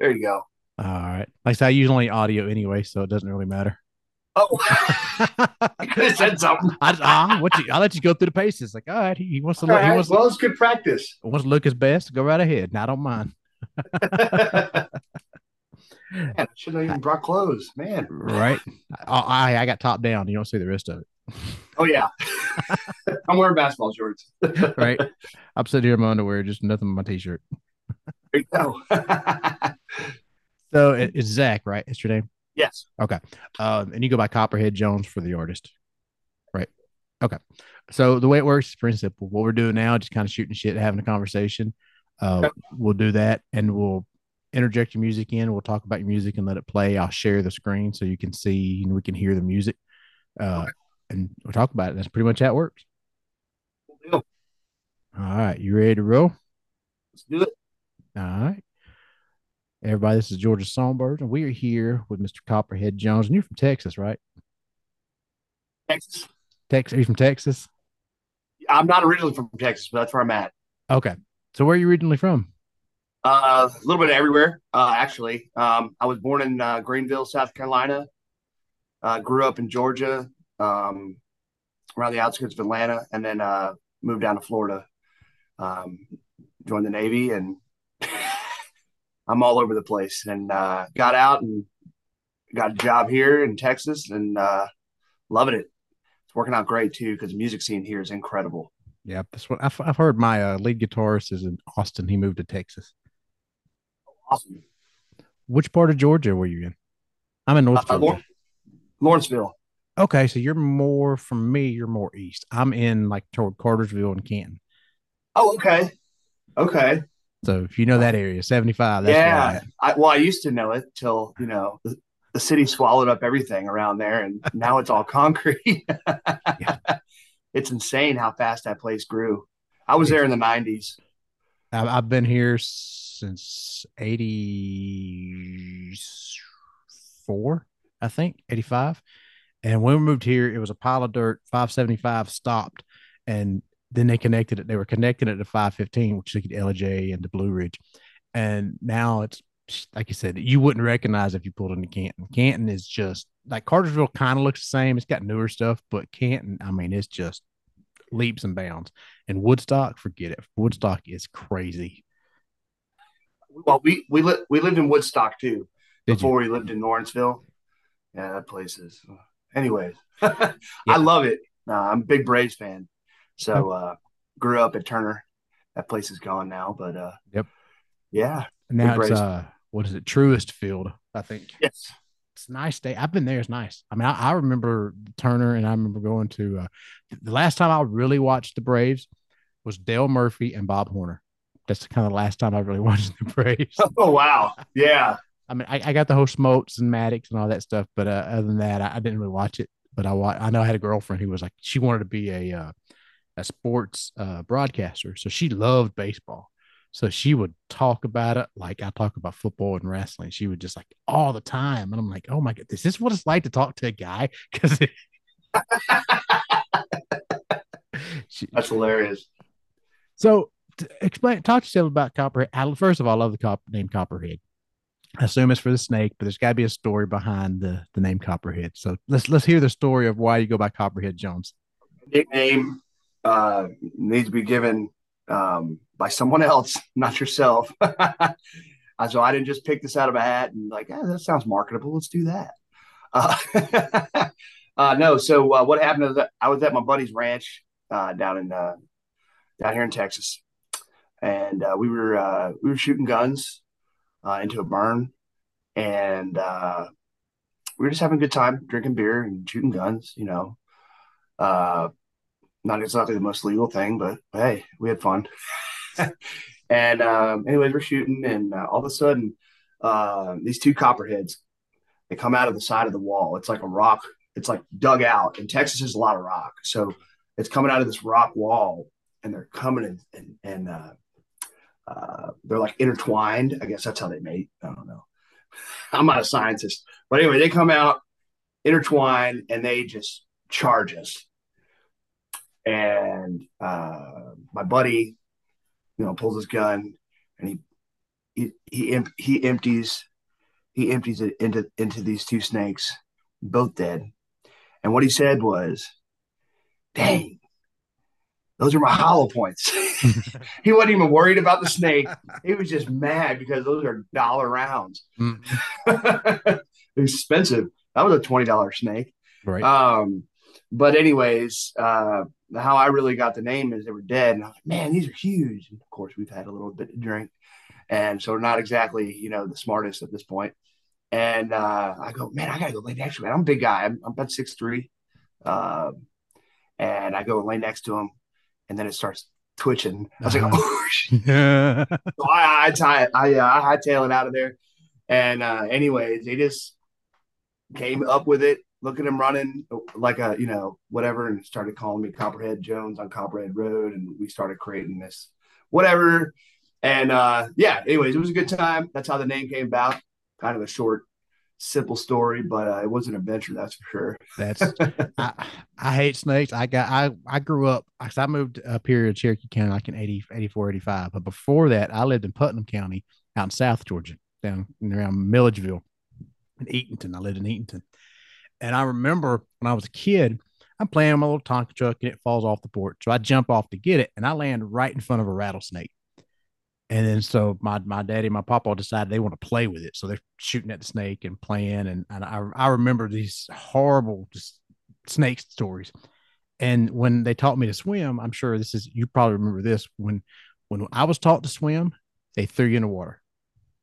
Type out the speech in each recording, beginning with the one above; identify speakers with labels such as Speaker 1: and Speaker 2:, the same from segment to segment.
Speaker 1: There you go.
Speaker 2: All right. Like I said, I use only audio anyway, so it doesn't really matter.
Speaker 1: Oh, I could have said something.
Speaker 2: I, I, what you, I'll let you go through the paces. Like, all right, he, he wants to
Speaker 1: All
Speaker 2: look, he
Speaker 1: right,
Speaker 2: wants,
Speaker 1: well, it's good practice.
Speaker 2: wants to look his best. Go right ahead. Now, I don't mind.
Speaker 1: Man, I should have even brought clothes, man.
Speaker 2: Right. I, I, I got top down. You don't see the rest of it.
Speaker 1: Oh yeah, I'm wearing basketball shorts.
Speaker 2: Right. I'm sitting here in my underwear, just nothing but my t-shirt.
Speaker 1: There you go.
Speaker 2: So it, it's Zach, right? It's your name.
Speaker 1: yes. Okay.
Speaker 2: Um, and you go by Copperhead Jones for the artist, right? Okay. So the way it works is pretty simple. What we're doing now, just kind of shooting shit, having a conversation. Uh,
Speaker 1: Okay.
Speaker 2: We'll do that, and we'll interject your music in. We'll talk about your music and let it play. I'll share the screen so you can see and we can hear the music, uh,
Speaker 1: Okay.
Speaker 2: and we'll talk about it. That's pretty much how it works. All right, you ready to roll?
Speaker 1: Let's do it.
Speaker 2: All right. Everybody, this is Georgia Songbirds, and we are here with Mr. Copperhead Jones. And you're from Texas, right?
Speaker 1: Texas.
Speaker 2: Texas. Are you from Texas?
Speaker 1: I'm not originally from Texas, but that's where I'm at.
Speaker 2: Okay. So where are you originally from?
Speaker 1: Uh, a little bit everywhere, uh, actually. Um, I was born in uh, Greenville, South Carolina. Uh, grew up in Georgia, um, around the outskirts of Atlanta, and then uh, moved down to Florida. Um, joined the Navy, and I'm all over the place. And uh, got out and got a job here in Texas, and uh, loving it. It's working out great too because the music scene here is incredible.
Speaker 2: Yeah, that's what I've, I've heard. My uh, lead guitarist is in Austin. He moved to Texas.
Speaker 1: Awesome.
Speaker 2: Which part of Georgia were you in? I'm in North
Speaker 1: Uh,
Speaker 2: Georgia.
Speaker 1: Lawr- Lawrenceville.
Speaker 2: Okay, so you're more from me. You're more east. I'm in like toward Cartersville and Canton.
Speaker 1: Oh, okay. Okay.
Speaker 2: So if you know that area, 75. That's
Speaker 1: yeah. I, well, I used to know it till, you know, the, the city swallowed up everything around there and now it's all concrete. It's insane how fast that place grew. I was there in the 90s.
Speaker 2: I've, I've been here since 84, I think, 85. And when we moved here, it was a pile of dirt. 575 stopped, and then they connected it. They were connecting it to 515, which took you to Ellijay and to Blue Ridge. And now it's like you said, you wouldn't recognize if you pulled into Canton. Canton is just like Cartersville kind of looks the same. It's got newer stuff, but Canton, I mean, it's just leaps and bounds. And Woodstock, forget it. Woodstock is crazy.
Speaker 1: Well, we we, li- we lived in Woodstock too
Speaker 2: Did
Speaker 1: before we lived in Lawrenceville. Yeah, that place is. Anyways, I love it. Uh, I'm a big Braves fan. So uh, grew up at Turner. That place is gone now, but uh,
Speaker 2: Yep.
Speaker 1: yeah.
Speaker 2: And now it's uh, what is it? Truist Field, I think.
Speaker 1: Yes.
Speaker 2: It's a nice day. I've been there. It's nice. I mean, I, I remember Turner, and I remember going to uh, the last time I really watched the Braves was Dale Murphy and Bob Horner. That's kind of the last time I really watched the Braves.
Speaker 1: Oh wow. Yeah.
Speaker 2: I mean, I, I got the whole Smoltz and Maddux and all that stuff, but uh, other than that, I, I didn't really watch it. But I wa- I know I had a girlfriend who was like she wanted to be a uh, a sports uh, broadcaster, so she loved baseball. So she would talk about it like I talk about football and wrestling. She would just like all the time, and I'm like, oh my god, this is this what it's like to talk to a guy? Because
Speaker 1: That's hilarious.
Speaker 2: so explain, talk to yourself about Copperhead. I, first of all, I love the cop, name Copperhead. I assume it's for the snake, but there's got to be a story behind the the name Copperhead. So let's let's hear the story of why you go by Copperhead Jones.
Speaker 1: Nickname uh, needs to be given um, by someone else, not yourself. Uh, so I didn't just pick this out of a hat and like, eh, that sounds marketable. Let's do that. Uh, uh, no. So uh, what happened is I was at my buddy's ranch uh, down in uh, down here in Texas, and uh, we were uh, we were shooting guns uh, into a burn, and uh, we were just having a good time, drinking beer and shooting guns. You know, uh, not exactly the most legal thing, but hey, we had fun. and um, anyways, we're shooting, and uh, all of a sudden, uh, these two copperheads they come out of the side of the wall. It's like a rock. It's like dug out. and Texas, there's a lot of rock, so it's coming out of this rock wall, and they're coming in, and and uh, uh, they're like intertwined. I guess that's how they mate. I don't know. I'm not a scientist, but anyway, they come out intertwined, and they just charge us. And uh, my buddy, you know, pulls his gun and he he he, he empties he empties it into into these two snakes, both dead. And what he said was, "Dang, those are my hollow points." he wasn't even worried about the snake. He was just mad because those are dollar rounds.
Speaker 2: Mm,
Speaker 1: Expensive. That was a twenty dollar snake.
Speaker 2: right.
Speaker 1: Um, but anyways, uh, how I really got the name is they were dead, and I was like, man, these are huge. And of course, we've had a little bit to drink, and so we're not exactly you know the smartest at this point. And uh, I go, man, I gotta go lay next to him. I'm a big guy. I'm, I'm about six three, uh, and I go lay next to him, and then it starts twitching. I was like,
Speaker 2: Uh-huh.
Speaker 1: oh, shit. So I, I tie it, I, uh, I hightail it out of there. And uh, anyways, they just came up with it. Look at him running like a, you know, whatever, and started calling me Copperhead Jones on Copperhead Road. And we started creating this whatever. And uh, yeah, anyways, it was a good time. That's how the name came about. Kind of a short, simple story, but uh, it was an adventure, that's for sure.
Speaker 2: That's I, I hate snakes. I got I I grew up cause I moved up here in Cherokee County like in 80, 84, 85. But before that, I lived in Putnam County out in South Georgia, down around Milledgeville in Eatonton. I lived in Eatonton. And I remember when I was a kid, I'm playing my little Tonka truck and it falls off the porch. So I jump off to get it and I land right in front of a rattlesnake. And then so my my daddy, and my papa decided they want to play with it. So they're shooting at the snake and playing. And, and I, I remember these horrible just snake stories. And when they taught me to swim, I'm sure this is you probably remember this when when I was taught to swim, they threw you in the water.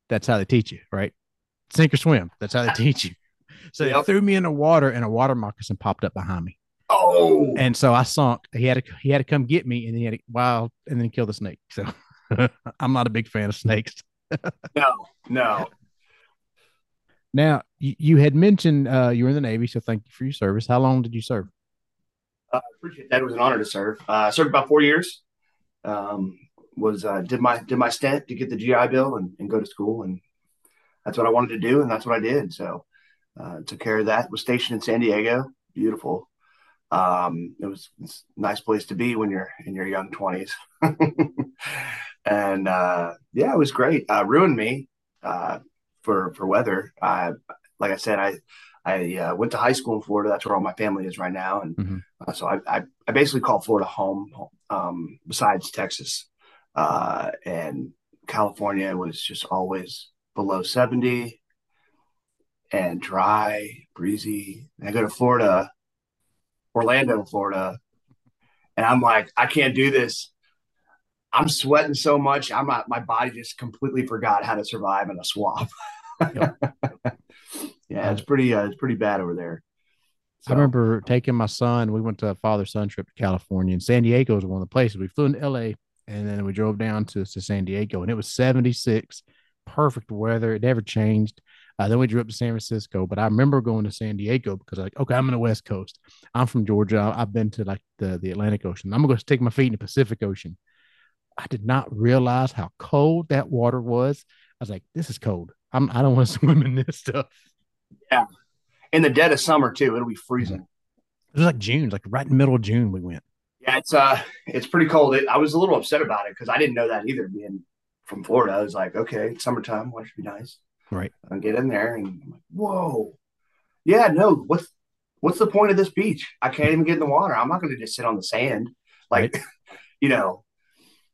Speaker 2: That's how they teach you, right? Sink or swim. That's how they teach you. So they
Speaker 1: Yep.
Speaker 2: threw me in the water and a water moccasin popped up behind me.
Speaker 1: Oh,
Speaker 2: And so I sunk. He had to he had to come get me and he had to wow and then kill the snake. So I'm not a big fan of snakes.
Speaker 1: no, no.
Speaker 2: Now you, you had mentioned uh, you were in the Navy, so thank you for your service. How long did you serve?
Speaker 1: I appreciate that. It was an honor to serve. Uh, I served about four years. Um, was uh, did my did my stint to get the GI Bill and, and go to school, and that's what I wanted to do, and that's what I did. So uh, took care of that. Was stationed in San Diego. Beautiful. Um, it was a nice place to be when you're in your young twenties. and uh, yeah, it was great. Uh, ruined me uh, for for weather. I like I said, I I uh, went to high school in Florida. That's where all my family is right now, and
Speaker 2: Mhm.
Speaker 1: uh, so I, I, I basically call Florida home, um, besides Texas. Uh, and California was just always below 70 and dry, breezy. And I go to Florida, Orlando, Florida, and I'm like, I can't do this. I'm sweating so much. I'm not, my body just completely forgot how to survive in a swamp. yeah, it's pretty, uh, it's pretty bad over there.
Speaker 2: I remember taking my son. We went to a father son trip to California, and San Diego is one of the places. We flew into LA, and then we drove down to, to San Diego, and it was 76, perfect weather. It never changed. Uh, then we drove up to San Francisco, but I remember going to San Diego because, like, okay, I'm in the West Coast. I'm from Georgia. I've been to like the, the Atlantic Ocean. I'm going to take my feet in the Pacific Ocean. I did not realize how cold that water was. I was like, this is cold. I'm, I don't want to swim in this stuff. Yeah.
Speaker 1: In the dead of summer too. It'll be freezing.
Speaker 2: It was like June, like right in the middle of June, we went.
Speaker 1: Yeah, it's uh, it's pretty cold. It, I was a little upset about it because I didn't know that either. Being from Florida, I was like, okay, it's summertime, water should be nice.
Speaker 2: Right.
Speaker 1: I get in there and I'm like, whoa, yeah, no, what's what's the point of this beach? I can't even get in the water. I'm not going to just sit on the sand, like, you know.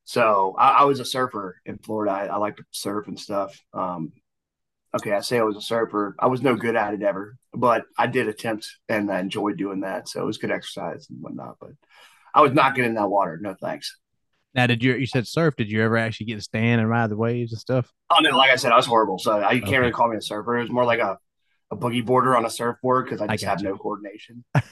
Speaker 1: So I, I was a surfer in Florida. I, I like to surf and stuff. Um, okay, I say I was a surfer. I was no good at it ever, but I did attempt and I enjoyed doing that. So it was good exercise and whatnot. But I was not getting in that water. No thanks.
Speaker 2: Now, did you you said surf? Did you ever actually get to stand and ride the waves and stuff?
Speaker 1: Oh no, like I said, I was horrible. So I, you can't really call me a surfer. It was more like a, a boogie boarder on a surfboard because I
Speaker 2: I
Speaker 1: just have
Speaker 2: gotcha.
Speaker 1: no coordination.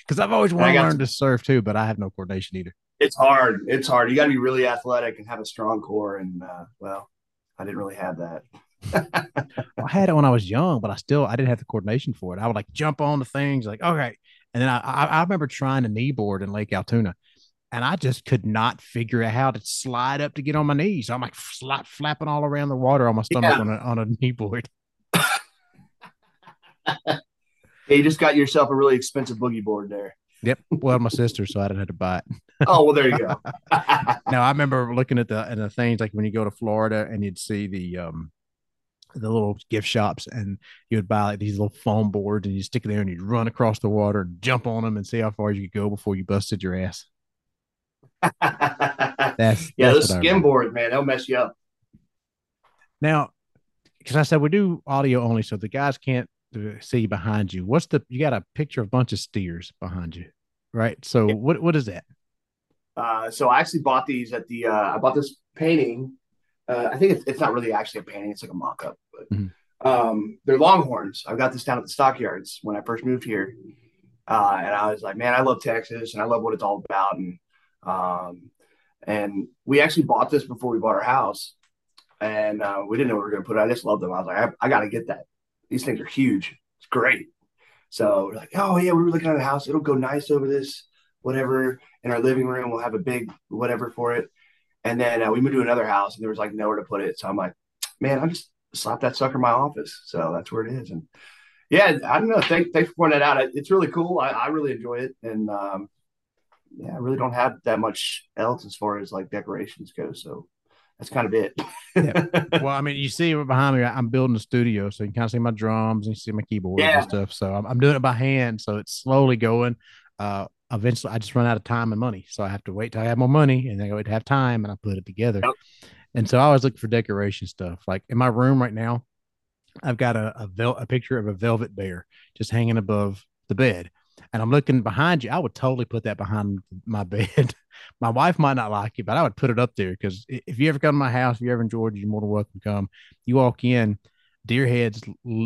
Speaker 2: Because I've always wanted to learn to surf too, but I have no coordination either.
Speaker 1: It's hard. It's hard. You got to be really athletic and have a strong core. And uh, well, I didn't really have that.
Speaker 2: I had it when I was young, but I still I didn't have the coordination for it. I would like jump on the things like okay, and then I I, I remember trying to knee board in Lake Allatoona, and I just could not figure out how to slide up to get on my knees. I'm like flap, flapping all around the water on my stomach
Speaker 1: Yeah.
Speaker 2: on a on a knee board.
Speaker 1: Yeah, you just got yourself a really expensive boogie board there.
Speaker 2: Yep. Well, my sister, so I didn't have to buy it.
Speaker 1: oh well, there you go.
Speaker 2: now I remember looking at the and the things like when you go to Florida and you'd see the um the little gift shops and you would buy like these little foam boards and you stick it there and you'd run across the water and jump on them and see how far you could go before you busted your ass.
Speaker 1: that's yeah, that's those skim boards, man, they'll mess you up.
Speaker 2: Now, because I said we do audio only, so the guys can't see behind you. What's the you got a picture of a bunch of steers behind you, right? So yeah. what what is that?
Speaker 1: Uh, so I actually bought these at the uh, I bought this painting. Uh, I think it's, it's not really actually a painting; it's like a mock-up. But mm-hmm. um, they're longhorns. I got this down at the stockyards when I first moved here, uh, and I was like, "Man, I love Texas, and I love what it's all about." And um, and we actually bought this before we bought our house, and uh, we didn't know we were going to put it. I just loved them. I was like, I, I got to get that. These things are huge. It's great. So we're like, oh yeah, we were looking at a house. It'll go nice over this whatever in our living room. We'll have a big whatever for it. And then uh, we moved to another house, and there was like nowhere to put it. So I'm like, man, I just slap that sucker in my office. So that's where it is. And yeah, I don't know. Thank, thanks for pointing that out. It's really cool. I, I really enjoy it, and um, yeah, I really don't have that much else as far as like decorations go. So that's kind of it.
Speaker 2: yeah. Well, I mean, you see behind me, I'm building a studio, so you can kind of see my drums and you see my keyboard yeah. and stuff. So I'm, I'm, doing it by hand, so it's slowly going. Uh, eventually, I just run out of time and money, so I have to wait till I have more money, and then I would have time, and I put it together. Yep. And so I always look for decoration stuff. Like in my room right now, I've got a a, vel- a picture of a velvet bear just hanging above the bed and I'm looking behind you, I would totally put that behind my bed. my wife might not like it, but I would put it up there because if you ever come to my house, if you're ever in Georgia, you're more than welcome to come. You walk in, deer heads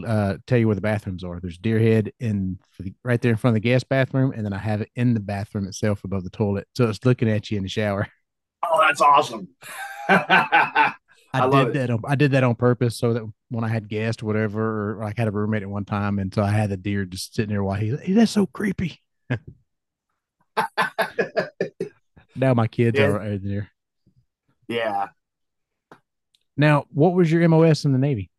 Speaker 2: uh, tell you where the bathrooms are. There's deer head in right there in front of the guest bathroom, and then I have it in the bathroom itself above the toilet, so it's looking at you in the shower.
Speaker 1: Oh, that's awesome.
Speaker 2: I, I did that. On, I did that on purpose so that when I had guests, or whatever, or like had a roommate at one time, and so I had the deer just sitting there while he, hey, that's so creepy. now my kids yeah. are, there.
Speaker 1: Yeah.
Speaker 2: Now, what was your MOS in the Navy?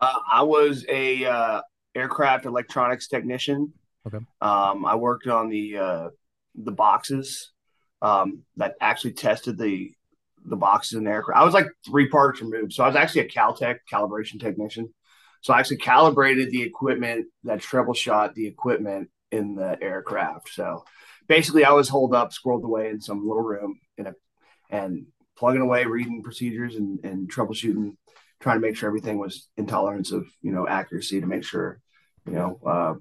Speaker 1: Uh, I was a uh, aircraft electronics technician.
Speaker 2: Okay.
Speaker 1: Um, I worked on the uh, the boxes um, that actually tested the the boxes in the aircraft. I was like three parts removed. So I was actually a Caltech calibration technician. So I actually calibrated the equipment that treble shot the equipment in the aircraft. So basically I was holed up, squirreled away in some little room in a and plugging away, reading procedures and, and troubleshooting, trying to make sure everything was in tolerance of, you know, accuracy to make sure, you know, uh,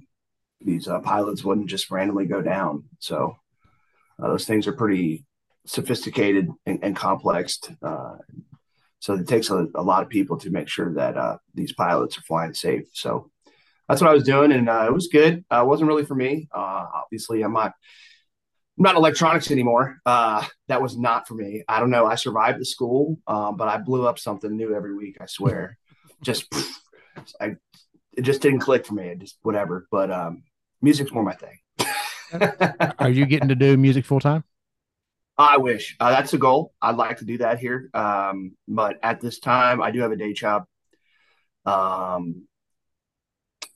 Speaker 1: these uh, pilots wouldn't just randomly go down. So uh, those things are pretty sophisticated and, and complex. Uh, so it takes a, a, lot of people to make sure that uh, these pilots are flying safe. So that's what I was doing, and uh, it was good. Uh, it wasn't really for me. Uh, obviously, I'm not. I'm not electronics anymore. Uh, that was not for me. I don't know. I survived the school, but I blew up something new every week. I swear. just, I, it just didn't click for me. It just whatever. But um, music's more my thing.
Speaker 2: Are you getting to do music full time?
Speaker 1: I wish uh, that's a goal. I'd like to do that here, um, but at this time, I do have a day job. Um,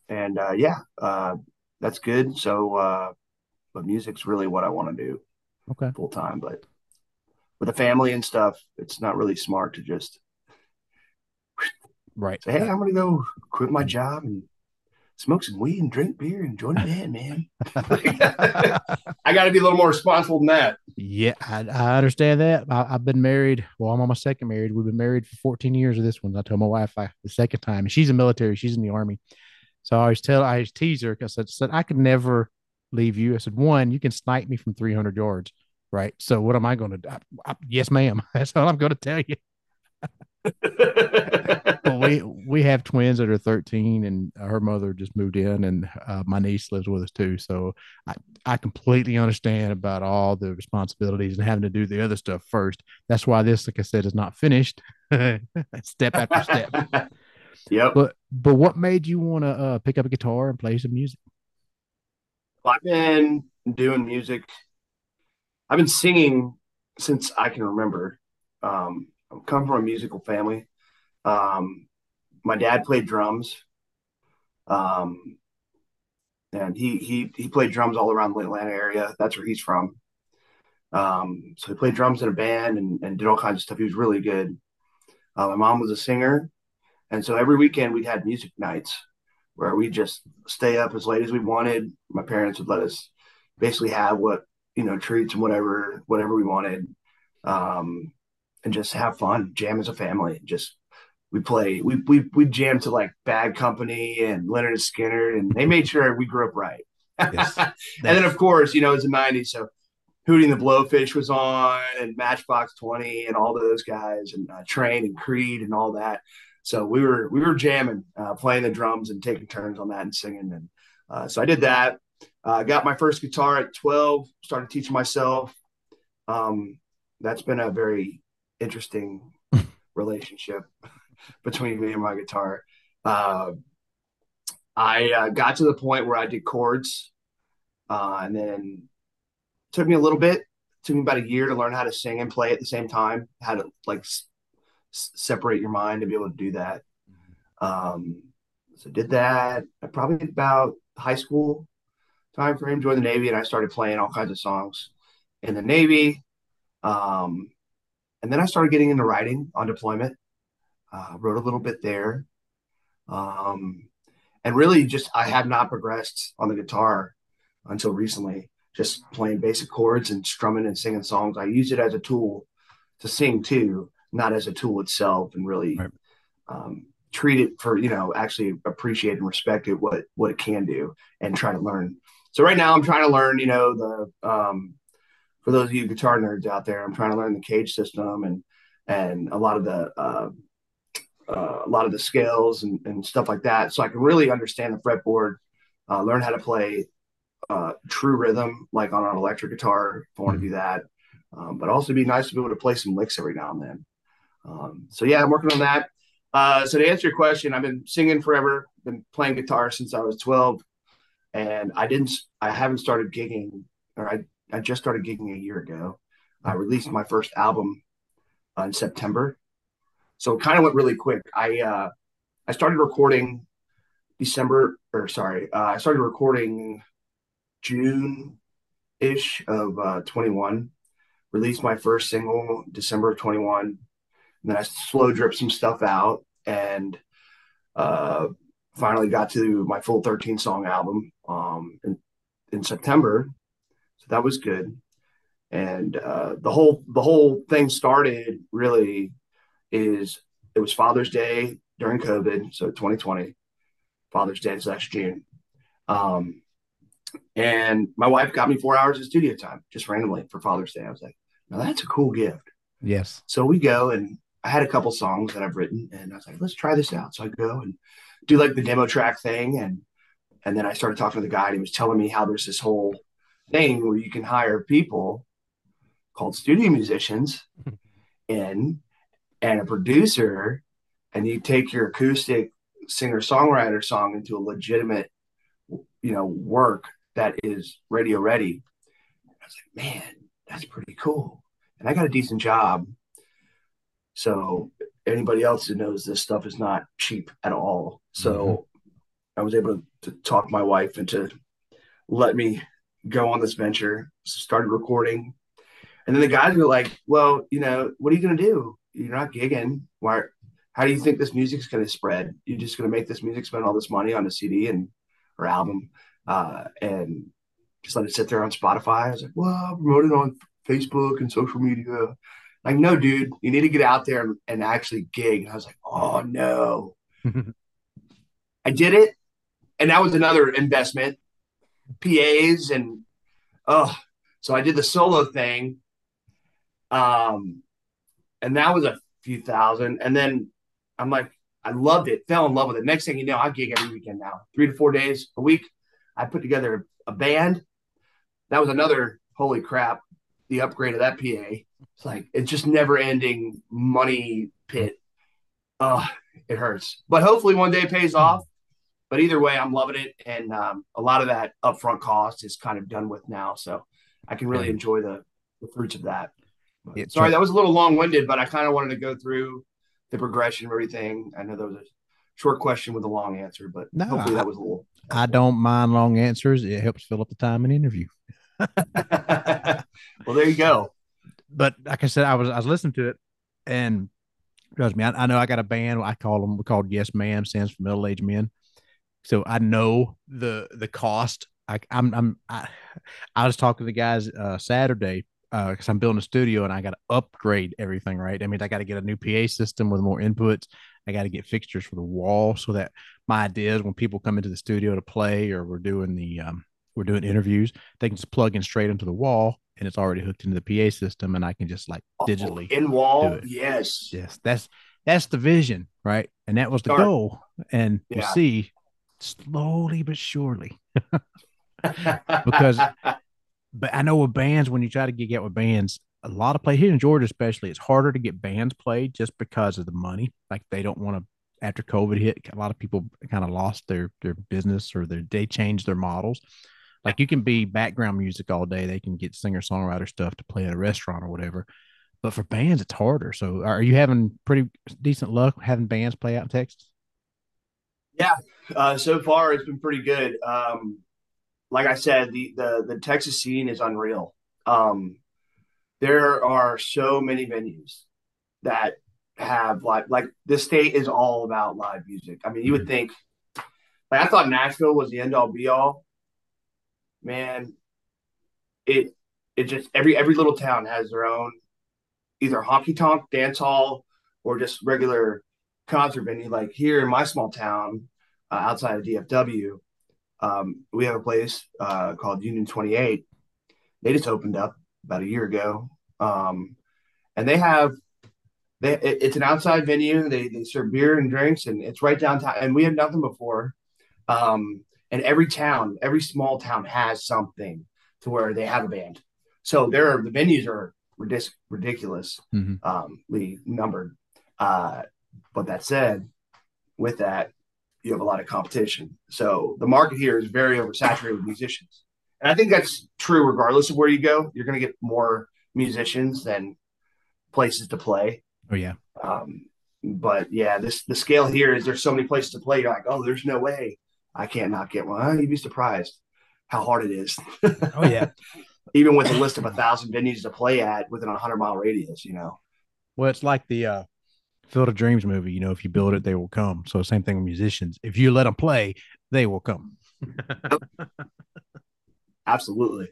Speaker 1: and uh, yeah, uh, that's good. So, uh, but music's really what I want to do.
Speaker 2: Okay,
Speaker 1: full time. But with a family and stuff, it's not really smart to just
Speaker 2: right.
Speaker 1: Say, hey, I'm going to go quit my job and smoke some weed and drink beer and join a band, man. I got to be a little more responsible than that.
Speaker 2: Yeah, I, I understand that. I, have been married. Well, I'm on my second married. We've been married for 14 years of this one. I told my wife I, the second time, she's in military. She's in the army. So I always tell, I always tease her. I said, said, I could never leave you. I said, one, you can snipe me from 300 yards. Right. So what am I going to do? yes, ma'am. That's all I'm going to tell you. we we have twins that are 13 and her mother just moved in and uh, my niece lives with us too. So I, I completely understand about all the responsibilities and having to do the other stuff first. That's why this like i said is not finished. Step after step.
Speaker 1: Yep.
Speaker 2: But but what made you want to uh, pick up a guitar and play some music?
Speaker 1: Well, i've been doing music. I've been singing since i can remember. Um, i come from a musical family um, my dad played drums. Um, and he he he played drums all around the Atlanta area. That's where he's from. Um, so he played drums in a band and, and did all kinds of stuff. He was really good. Uh, my mom was a singer, and so every weekend we had music nights where we just stay up as late as we wanted. My parents would let us basically have what you know treats and whatever whatever we wanted, um, and just have fun, jam as a family. Just we play we we we jam to like Bad Company and Lynyrd Skynyrd, and they made sure we grew up right. Yes. and then of course you know it's the '90s, so Hootie and the Blowfish was on, and Matchbox Twenty, and all those guys, and uh, Train and Creed, and all that. So we were we were jamming, uh, playing the drums and taking turns on that and singing. And uh, so I did that. I uh, got my first guitar at 12. Started teaching myself. Um, that's been a very interesting relationship between me and my guitar. Uh, I uh, got to the point where I did chords, and then took me a little bit. Took me about a year to learn how to sing and play at the same time. How to like separate your mind to be able to do that. Um, so did that I probably about high school time frame, joined the Navy, and I started playing all kinds of songs in the Navy. Um, and then I started getting into writing on deployment. Uh, wrote a little bit there. Um, and really just I have not progressed on the guitar until recently, just playing basic chords and strumming and singing songs. I use it as a tool to sing too, not as a tool itself and really right. um, treat it for you know actually appreciate and respect it what what it can do and try to learn so right now i'm trying to learn you know the um, for those of you guitar nerds out there i'm trying to learn the CAGED system and and a lot of the uh, uh, a lot of the scales and, and stuff like that so i can really understand the fretboard uh, learn how to play uh, true rhythm like on an electric guitar if i want to mm-hmm. do that um, but also be nice to be able to play some licks every now and then um, so yeah, I'm working on that. Uh, so to answer your question, I've been singing forever, been playing guitar since I was 12, and I didn't, I haven't started gigging, or I, I just started gigging a year ago. I released my first album uh, in September, so it kind of went really quick. I, uh, I started recording December, or sorry, uh, I started recording June ish of uh, 21. Released my first single December of 21 and then I slow drip some stuff out and uh, finally got to my full 13 song album um, in, in September. So that was good. And uh, the whole the whole thing started really is it was Father's Day during COVID, so 2020, Father's Day is slash June. Um, and my wife got me four hours of studio time just randomly for Father's Day. I was like, now that's a cool gift.
Speaker 2: Yes.
Speaker 1: So we go and I had a couple songs that I've written, and I was like, let's try this out. So I go and do like the demo track thing, and and then I started talking to the guy, and he was telling me how there's this whole thing where you can hire people called studio musicians in and a producer, and you take your acoustic singer songwriter song into a legitimate, you know, work that is radio ready. I was like, man, that's pretty cool. And I got a decent job so anybody else who knows this stuff is not cheap at all. So mm-hmm. I was able to, to talk my wife into let me go on this venture. Started recording, and then the guys were like, "Well, you know, what are you going to do? You're not gigging. Why? How do you think this music's going to spread? You're just going to make this music spend all this money on a CD and or album, uh, and just let it sit there on Spotify." I was like, "Well, promote it on Facebook and social media." like, no, dude, you need to get out there and, and actually gig. And I was like, oh no. I did it. And that was another investment. PAs and oh, so I did the solo thing. Um, and that was a few thousand. And then I'm like, I loved it, fell in love with it. Next thing you know, I gig every weekend now, three to four days a week. I put together a band. That was another holy crap, the upgrade of that PA. It's like it's just never ending money pit. Oh, it hurts. But hopefully one day it pays off. But either way, I'm loving it. And um, a lot of that upfront cost is kind of done with now. So I can really enjoy the, the fruits of that. But, sorry, that was a little long winded, but I kind of wanted to go through the progression of everything. I know that was a short question with a long answer, but no, hopefully that was a little.
Speaker 2: I don't mind long answers. It helps fill up the time in the interview.
Speaker 1: well, there you go.
Speaker 2: But like I said, I was I was listening to it, and trust me, I, I know I got a band. I call them we called Yes Ma'am, stands for middle aged men. So I know the the cost. I, I'm I'm I, I was talking to the guys uh, Saturday because uh, I'm building a studio and I got to upgrade everything. Right. I mean, I got to get a new PA system with more inputs. I got to get fixtures for the wall so that my ideas when people come into the studio to play or we're doing the um, we're doing interviews, they can just plug in straight into the wall and it's already hooked into the PA system and I can just like oh, digitally
Speaker 1: in wall. Yes.
Speaker 2: Yes. That's that's the vision, right? And that was the Start. goal. And yeah. we'll see slowly but surely. because but I know with bands, when you try to get out with bands, a lot of play here in Georgia, especially, it's harder to get bands played just because of the money. Like they don't want to. After COVID hit, a lot of people kind of lost their their business or their they changed their models. Like you can be background music all day. They can get singer songwriter stuff to play at a restaurant or whatever. But for bands, it's harder. So are you having pretty decent luck having bands play out in Texas?
Speaker 1: Yeah, uh, so far it's been pretty good. Um, like I said, the the the Texas scene is unreal. Um, there are so many venues that have like like this state is all about live music. I mean, you would mm-hmm. think like I thought Nashville was the end all be all. Man, it it just every every little town has their own either honky tonk dance hall or just regular concert venue. Like here in my small town, uh, outside of DFW, um, we have a place uh, called Union 28. They just opened up about a year ago, um, and they have they it, it's an outside venue. They they serve beer and drinks, and it's right downtown. And we had nothing before. Um, and every town, every small town has something to where they have a band. So there, the venues are ridic- ridiculously mm-hmm. um, numbered. Uh, but that said, with that, you have a lot of competition. So the market here is very oversaturated with musicians. And I think that's true regardless of where you go. You're going to get more musicians than places to play.
Speaker 2: Oh yeah.
Speaker 1: Um, but yeah, this the scale here is there's so many places to play. You're like, oh, there's no way I can't not get one. You'd be surprised how hard it is.
Speaker 2: oh yeah.
Speaker 1: Even with a list of a thousand venues to play at within a hundred mile radius, you know.
Speaker 2: Well, it's like the uh Field of Dreams movie. You know, if you build it, they will come. So same thing with musicians. If you let them play, they will come.
Speaker 1: Absolutely.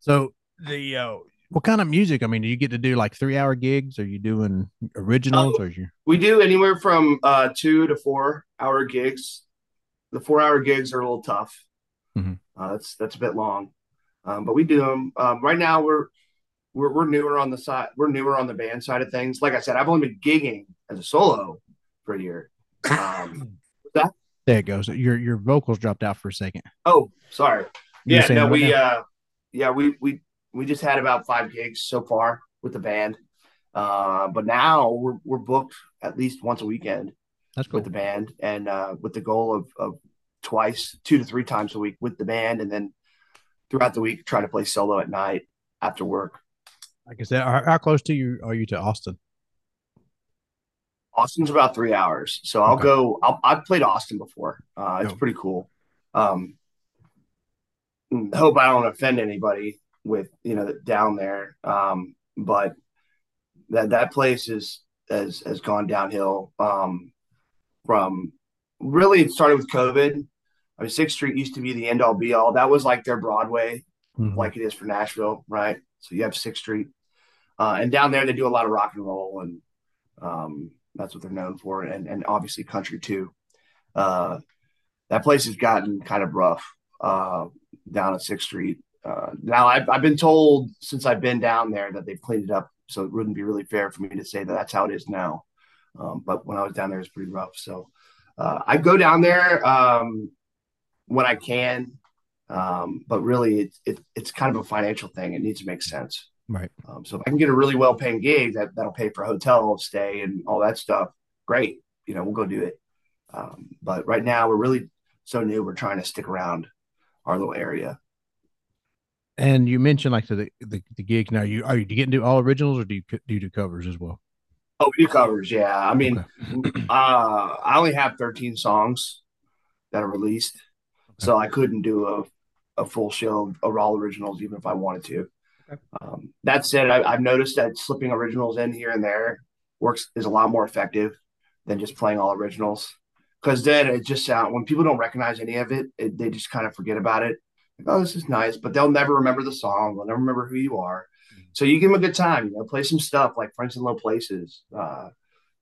Speaker 2: So the uh, what kind of music? I mean, do you get to do like three hour gigs? Are you doing originals? Uh, or you?
Speaker 1: We do anywhere from uh, two to four hour gigs. The four hour gigs are a little tough. Mm-hmm. Uh, that's that's a bit long, um, but we do them. Um, right now, we're we're, we're newer on the side we're newer on the band side of things. Like i said i've only been gigging as a solo for a year. Um
Speaker 2: that there it goes. Your your vocals dropped out for a second.
Speaker 1: Oh sorry. Yeah no we uh yeah we we we just had about five gigs so far with the band. Uh but now we're we're booked at least once a weekend
Speaker 2: that's cool.
Speaker 1: with the band and uh with the goal of of twice two to three times a week with the band and then throughout the week try to play solo at night after work
Speaker 2: like I said, how, how close to you are you to Austin?
Speaker 1: Austin's about three hours, so I'll okay. go. i have played Austin before. Uh, it's pretty cool. Um, hope I don't offend anybody with you know down there, um, but that that place is has has gone downhill um, from really it started with COVID. I mean, Sixth Street used to be the end all be all. That was like their Broadway, mm-hmm. like it is for Nashville, right? So you have Sixth Street, uh, and down there they do a lot of rock and roll, and um, that's what they're known for, and and obviously country too. Uh, that place has gotten kind of rough uh, down at Sixth Street. Uh, now I've I've been told since I've been down there that they've cleaned it up, so it wouldn't be really fair for me to say that that's how it is now. Um, but when I was down there, it's pretty rough. So uh, I go down there um, when I can. Um, but really, it's it, it's kind of a financial thing. It needs to make sense.
Speaker 2: Right.
Speaker 1: Um, so if I can get a really well paying gig that that'll pay for hotel stay and all that stuff, great. You know, we'll go do it. Um, but right now, we're really so new. We're trying to stick around our little area.
Speaker 2: And you mentioned like the the, the gigs. Now, you are you getting to all originals or do you do you do covers as well?
Speaker 1: Oh, we do covers. Yeah, I mean, okay. uh, I only have 13 songs that are released. So I couldn't do a a full show of all originals even if I wanted to. Okay. Um, that said, I, have noticed that slipping originals in here and there works is a lot more effective than just playing all originals because then it just sound when people don't recognize any of it, it, they just kind of forget about it. Like, oh, this is nice, but they'll never remember the song. They'll never remember who you are. So you give them a good time, you know, play some stuff like Friends in Low Places, uh,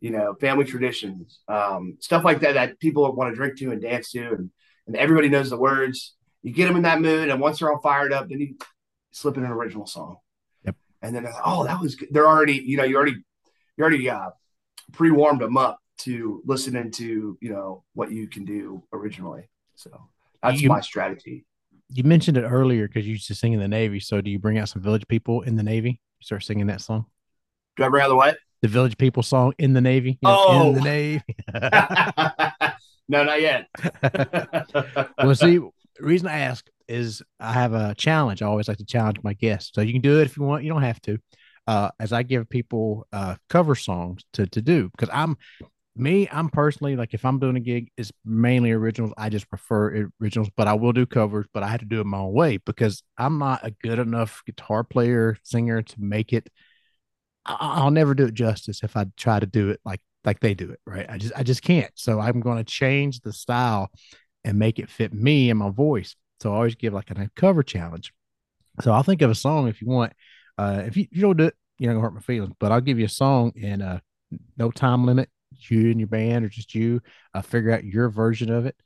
Speaker 1: you know, family traditions, um, stuff like that that people want to drink to and dance to, and and everybody knows the words. You get them in that mood, and once they're all fired up, then you slip in an original song.
Speaker 2: Yep.
Speaker 1: And then oh, that was good. They're already, you know, you already you already uh, pre warmed them up to listening to you know what you can do originally. So that's you, my strategy
Speaker 2: you mentioned it earlier because you used to sing in the Navy. So do you bring out some Village People in the Navy? You start singing that song.
Speaker 1: Do I bring out the what?
Speaker 2: The Village People song in the Navy. You know,
Speaker 1: oh,
Speaker 2: in the Navy.
Speaker 1: no, not yet.
Speaker 2: well, see, reason I ask is I have a challenge. I always like to challenge my guests. So you can do it if you want. You don't have to. Uh, as I give people uh, cover songs to to do because I'm me, I'm personally like if I'm doing a gig, it's mainly originals. I just prefer originals, but I will do covers, but I had to do it my own way because I'm not a good enough guitar player, singer to make it. I'll never do it justice if I try to do it like like they do it, right? I just I just can't. So I'm going to change the style and make it fit me and my voice. So I always give like a cover challenge. So I'll think of a song if you want. Uh, if you, you don't do it, you're not gonna hurt my feelings. But I'll give you a song and uh, no time limit you and your band or just you uh, figure out your version of it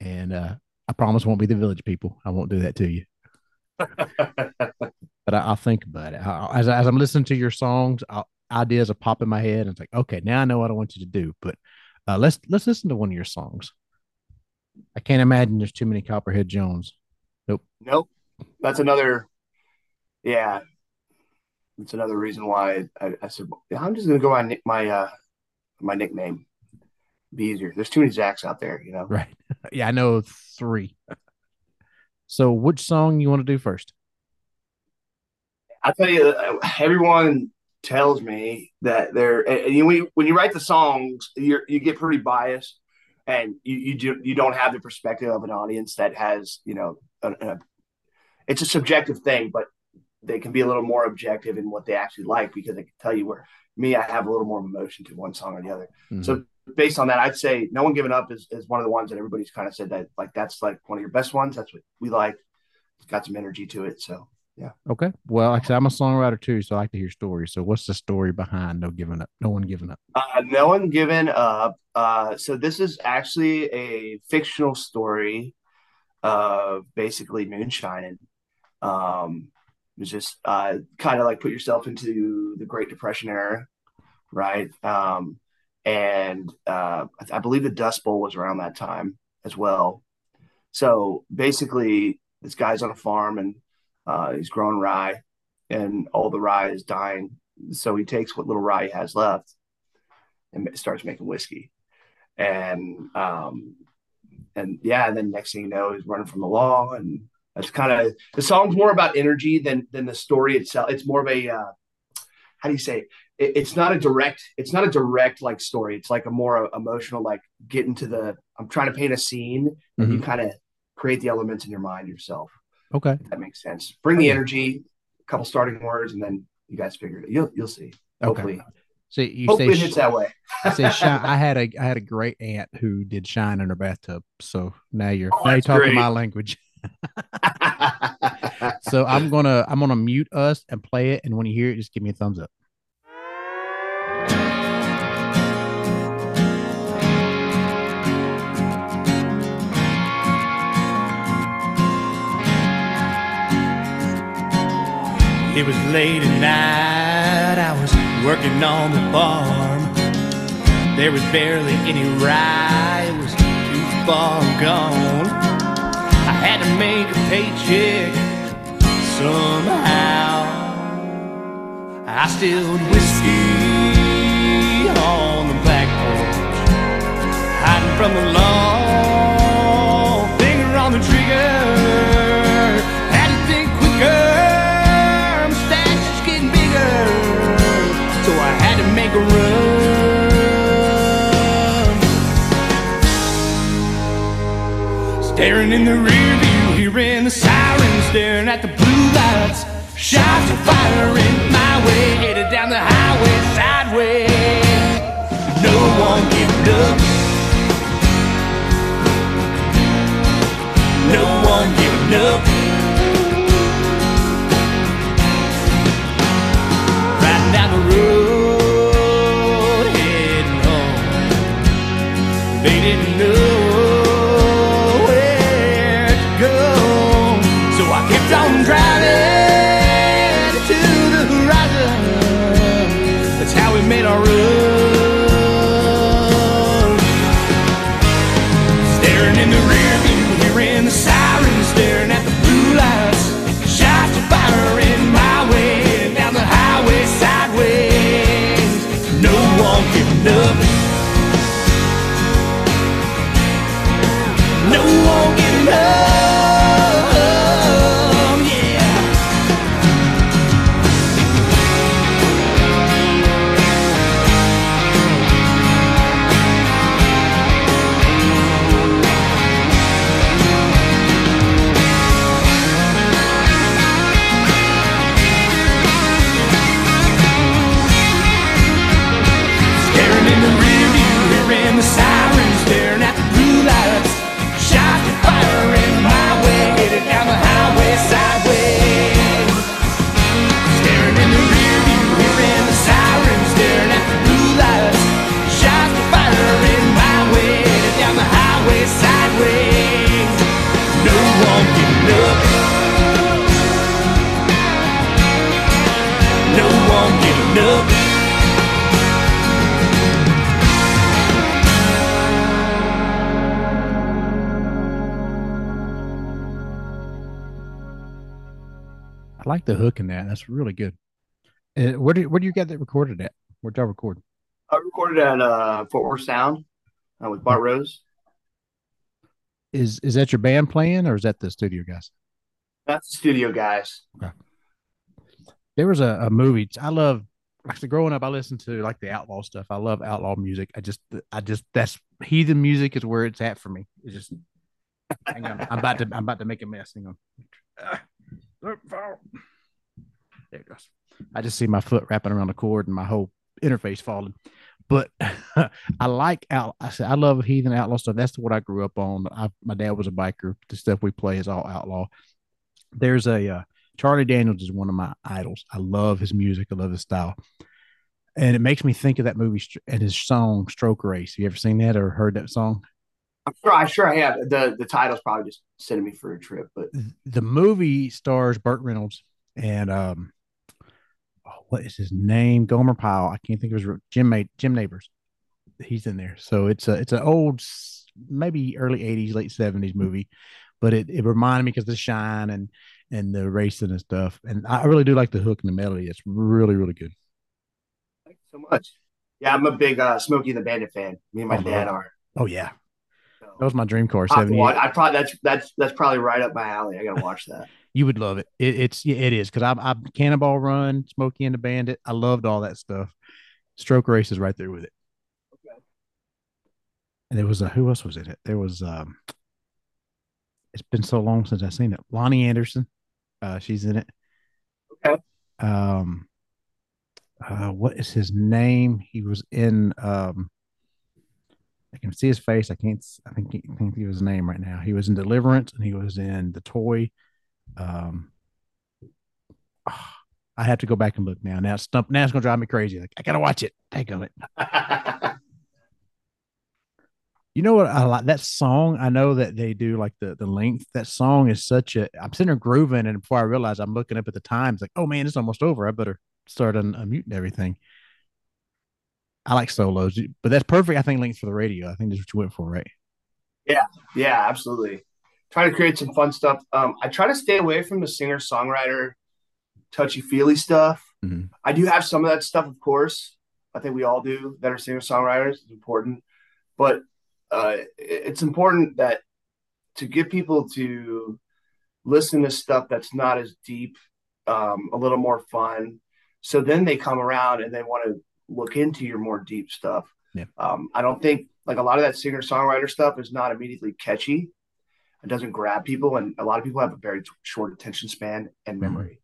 Speaker 2: and uh, i promise won't be the village people i won't do that to you but I, will think about it I, as, as i'm listening to your songs I'll, ideas are popping in my head and it's like okay now i know what i want you to do but uh, let's let's listen to one of your songs i can't imagine there's too many copperhead jones nope
Speaker 1: nope that's another yeah it's another reason why I, I said I'm just gonna go on my uh, my nickname. Be easier. There's too many Zachs out there, you know.
Speaker 2: Right. Yeah, I know three. so, which song you want to do first?
Speaker 1: I tell you, uh, everyone tells me that they're and you, when you write the songs, you you get pretty biased, and you you do, you don't have the perspective of an audience that has you know a, a, it's a subjective thing, but they can be a little more objective in what they actually like because they can tell you where me, I have a little more emotion to one song or the other. Mm-hmm. So based on that, I'd say No One Giving Up is, is one of the ones that everybody's kind of said that like that's like one of your best ones. That's what we like. It's got some energy to it. So yeah.
Speaker 2: Okay. Well, actually, I'm a songwriter too, so I like to hear stories. So what's the story behind No Giving Up? No One Giving Up.
Speaker 1: Uh, no One Giving Up. Uh, so this is actually a fictional story of basically moonshining. Um, was just uh, kind of like put yourself into the Great Depression era, right? Um, and uh, I believe the Dust Bowl was around that time as well. So basically, this guy's on a farm and uh, he's growing rye, and all the rye is dying. So he takes what little rye he has left and starts making whiskey. And um, and yeah, and then next thing you know, he's running from the law and that's kind of the song's more about energy than than the story itself. It's more of a uh, how do you say it? it's not a direct it's not a direct like story. It's like a more emotional like getting to the I'm trying to paint a scene and mm-hmm. you kind of create the elements in your mind yourself.
Speaker 2: Okay,
Speaker 1: that makes sense. Bring the energy, a couple starting words, and then you guys figure it. You'll you'll see. Hopefully. Okay.
Speaker 2: So you
Speaker 1: Hopefully
Speaker 2: say
Speaker 1: it hits that way.
Speaker 2: I say shine, I had a I had a great aunt who did shine in her bathtub. So now you're oh, now you're talking great. my language. so I'm gonna I'm gonna mute us and play it, and when you hear it, just give me a thumbs up.
Speaker 3: It was late at night, I was working on the farm. There was barely any rye, it was too far gone I had to make a paycheck somehow. I stilled whiskey on the back porch, hiding from the law, Staring in the rear view, hearing the sirens, staring at the blue lights. Shots fire in my way, headed down the highway sideways. No one giving up. No one giving up. I
Speaker 2: like the hook in that. That's really good. Uh, where do where do you get that recorded at? Where'd y'all record?
Speaker 1: I recorded at uh, Fort Worth Sound uh, with Bart Rose.
Speaker 2: Is is that your band playing or is that the studio guys?
Speaker 1: That's the studio guys. Okay.
Speaker 2: There was a, a movie I love. Actually, growing up, I listened to like the outlaw stuff. I love outlaw music. I just, I just, that's heathen music is where it's at for me. It's just, hang on, I'm about to, I'm about to make a mess. Hang on. There it goes. I just see my foot wrapping around the cord and my whole interface falling. But I like out. I said I love heathen outlaw stuff. That's what I grew up on. I, my dad was a biker. The stuff we play is all outlaw. There's a uh, Charlie Daniels is one of my idols. I love his music. I love his style, and it makes me think of that movie and his song "Stroker Ace." Have you ever seen that or heard that song?
Speaker 1: I'm sure. I sure I have. The the title's probably just sending me for a trip, but
Speaker 2: the movie stars Burt Reynolds and um, oh, what is his name? Gomer Pyle. I can't think of his Jim mate Jim Nabors. He's in there, so it's a it's an old, maybe early '80s, late '70s movie, but it it reminded me because the shine and and the racing and stuff, and I really do like the hook and the melody. It's really really good.
Speaker 1: thanks so much. Yeah, I'm a big uh, Smokey and the Bandit fan. Me and my
Speaker 2: Oh,
Speaker 1: dad are.
Speaker 2: Oh yeah, that was my dream car.
Speaker 1: I'll have to
Speaker 2: Seventy
Speaker 1: I probably that's that's that's probably right up my alley. I gotta watch that.
Speaker 2: You would love it. it it's it is because I'm I'm Cannonball Run, Smokey and the Bandit. I loved all that stuff. Stroker Ace is right there with it.
Speaker 1: Okay.
Speaker 2: And there was a who else was in it? There was um it's been so long since I've seen it. Loni Anderson. Uh she's in it.
Speaker 1: Okay.
Speaker 2: Um uh what is his name? He was in um I can see his face. I can't I think I can't think of his name right now. He was in Deliverance and he was in The Toy. Um ah, I have to go back and look now. Now it's stump now it's gonna drive me crazy. Like I gotta watch it. Take on it. You know what I like that song. I know that they do like the the length. That song is such a. I'm sitting there grooving, and before I realize I'm looking up at the time, it's like, oh man, it's almost over. I better start un- unmuting everything. I like solos, but that's perfect. I think length for the radio. I think that's what you went for, right?
Speaker 1: yeah, yeah, absolutely. Try to create some fun stuff. Um, I try to stay away from the singer songwriter touchy feely stuff.
Speaker 2: Mhm.
Speaker 1: I do have some of that stuff, of course. I think we all do that are singer songwriters. It's important, but uh, it's important that to get people to listen to stuff that's not as deep, um, a little more fun. So then they come around and they want to look into your more deep stuff.
Speaker 2: Yeah.
Speaker 1: Um, I don't think like a lot of that singer songwriter stuff is not immediately catchy. it doesn't grab people, and a lot of people have a very short attention span and
Speaker 2: Mm-hmm.
Speaker 1: memory.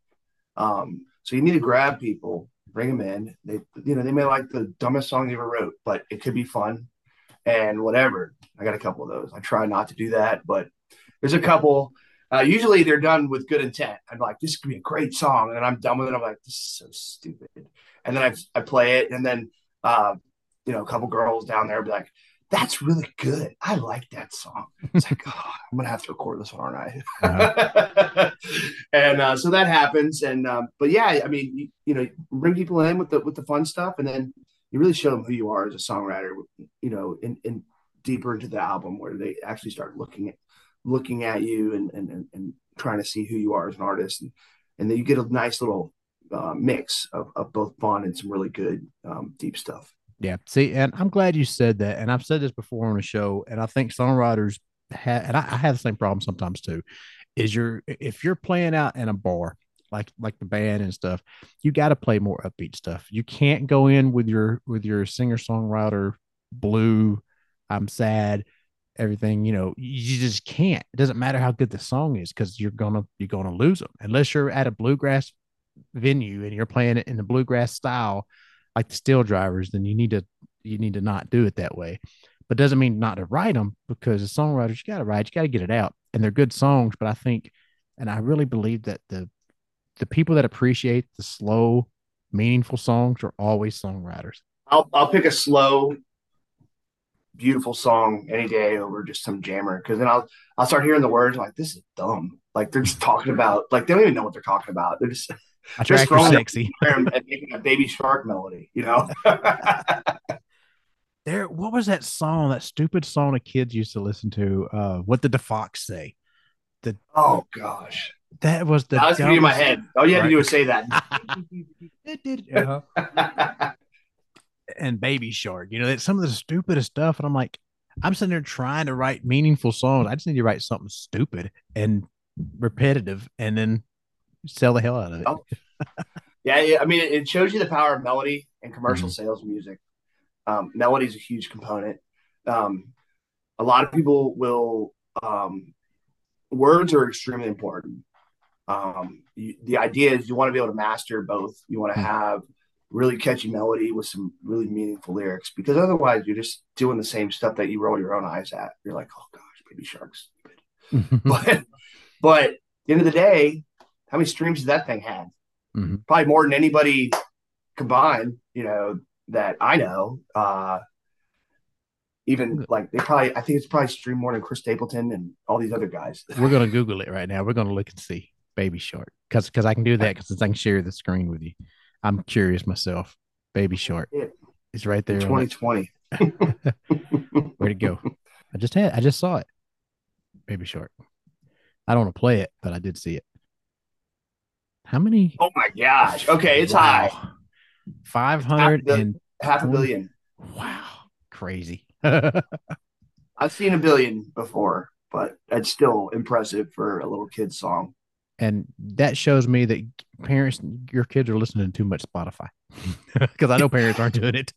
Speaker 1: Um, so you need to grab people, bring them in. They, you know, they may like the dumbest song you ever wrote, but it could be fun and whatever. I got a couple of those. I try not to do that, but there's a couple. Uh, usually they're done with good intent. I'm like, this could be a great song, and I'm done with it. I'm like, this is so stupid. And then I I play it, and then uh, you know, a couple girls down there be like, that's really good. I like that song. It's like, oh, I'm gonna have to record this one, aren't I? and uh, so that happens. And um, but yeah, I mean, you, you know, bring people in with the with the fun stuff, and then you really show them who you are as a songwriter. You know, in, in deeper into the album where they actually start looking at looking at you and and and, and trying to see who you are as an artist, and and then you get a nice little uh, mix of, of both fun and some really good um, deep stuff.
Speaker 2: Yeah. See, and I'm glad you said that. And I've said this before on the show, and I think songwriters have, and I, I have the same problem sometimes too. Is you're if you're playing out in a bar, like like the band and stuff, you got to play more upbeat stuff. You can't go in with your with your singer songwriter blue. I'm sad. Everything you know, you just can't. It doesn't matter how good the song is because you're gonna you're gonna lose them unless you're at a bluegrass venue and you're playing it in the bluegrass style like the steel drivers, then you need to you need to not do it that way. But doesn't mean not to write them because as songwriters, you got to write, you got to get it out, and they're good songs. But I think, and I really believe that the the people that appreciate the slow, meaningful songs are always songwriters.
Speaker 1: I'll I'll pick a slow, beautiful song any day over just some jammer because then I'll I'll start hearing the words like this is dumb. Like they're just talking about like they don't even know what they're talking about. They're just
Speaker 2: My
Speaker 1: Just throwing
Speaker 2: sexy.
Speaker 1: and making a baby shark melody, you know.
Speaker 2: There, what was that song? That stupid song the kids used to listen to. Uh, what did the fox say?
Speaker 1: The oh gosh,
Speaker 2: That was the
Speaker 1: that was in my head. All you had to do was say that.
Speaker 2: Uh-huh. and Baby Shark. You know, it's some of the stupidest stuff. And I'm like, I'm sitting there trying to write meaningful songs. I just need to write something stupid and repetitive and then sell the hell out of it.
Speaker 1: Oh. Yeah, yeah, I mean, it, shows you the power of melody and commercial sales music. Um, melody is a huge component. Um, a lot of people will. Um, words are extremely important. Um, you, the idea is you want to be able to master both. You want to
Speaker 2: Mhm.
Speaker 1: have really catchy melody with some really meaningful lyrics, because otherwise you're just doing the same stuff that you roll your own eyes at. You're like, oh gosh, baby sharks. But but at the end of the day, how many streams did that thing had?
Speaker 2: Mhm.
Speaker 1: Probably more than anybody combined, you know, that I know. Uh even like they probably I think it's probably streamed more than Chris Stapleton and all these other guys.
Speaker 2: We're gonna Google it right now. We're gonna look and see Baby Shark because because I can do that because I can share the screen with you. I'm curious myself. Baby Shark.
Speaker 1: Yeah.
Speaker 2: It's right there.
Speaker 1: In
Speaker 2: on it.
Speaker 1: 2020.
Speaker 2: Where'd it go? I just had I just saw it. Baby Shark. I don't want to play it, but I did see it. How many?
Speaker 1: Oh my gosh. Okay, it's high.
Speaker 2: Five hundred and
Speaker 1: Half a billion.
Speaker 2: wow, crazy.
Speaker 1: I've seen a billion before, but that's still impressive for a little kid's song.
Speaker 2: and that shows me that parents, your kids are listening to too much Spotify because I know parents aren't doing it.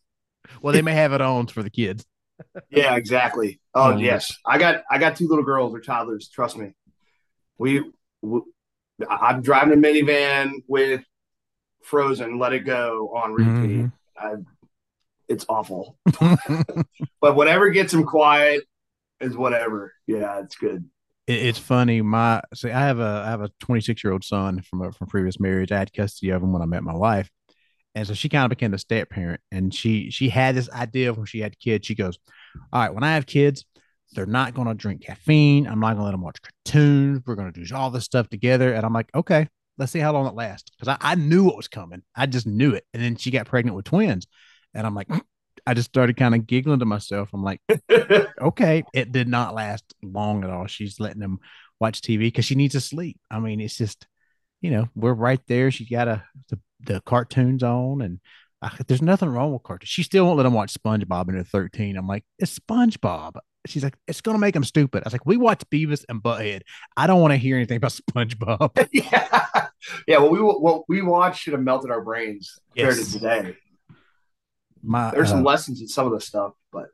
Speaker 2: Well, they may have it on for the kids.
Speaker 1: Yeah, exactly. Oh
Speaker 2: Oh,
Speaker 1: yes, I got I got two little girls or toddlers. Trust me. We I'm driving a minivan with Frozen, Let It Go on repeat.
Speaker 2: Mhm.
Speaker 1: I, it's awful, but whatever gets them quiet is whatever. Yeah, it's good.
Speaker 2: It- it's funny. My see, I have a I have a 26 year old son from a from previous marriage. I had custody of him when I met my wife, and so she kind of became the step parent. And she she had this idea when she had kids. She goes, "All right, when I have kids, they're not going to drink caffeine. I'm not going to let them watch cartoons. We're going to do all this stuff together." And I'm like, "Okay, let's see how long it lasts." Because I, I knew what was coming. I just knew it. And then she got pregnant with twins, and I'm like, I just started kind of giggling to myself. I'm like okay, it did not last long at all. She's letting them watch TV because she needs to sleep. I mean, it's just, you know, we're right there. She got a the, the cartoons on, and uh, there's nothing wrong with cartoons. She still won't let them watch SpongeBob into 13. I'm like, it's SpongeBob. She's like, it's gonna make them stupid. I was like, we watch Beavis and Butthead. I don't want to hear anything about SpongeBob.
Speaker 1: yeah, yeah. Well, we what we watched should have melted our brains compared
Speaker 2: Yes.
Speaker 1: to today.
Speaker 2: My
Speaker 1: There's
Speaker 2: uh,
Speaker 1: some lessons in some of the stuff, but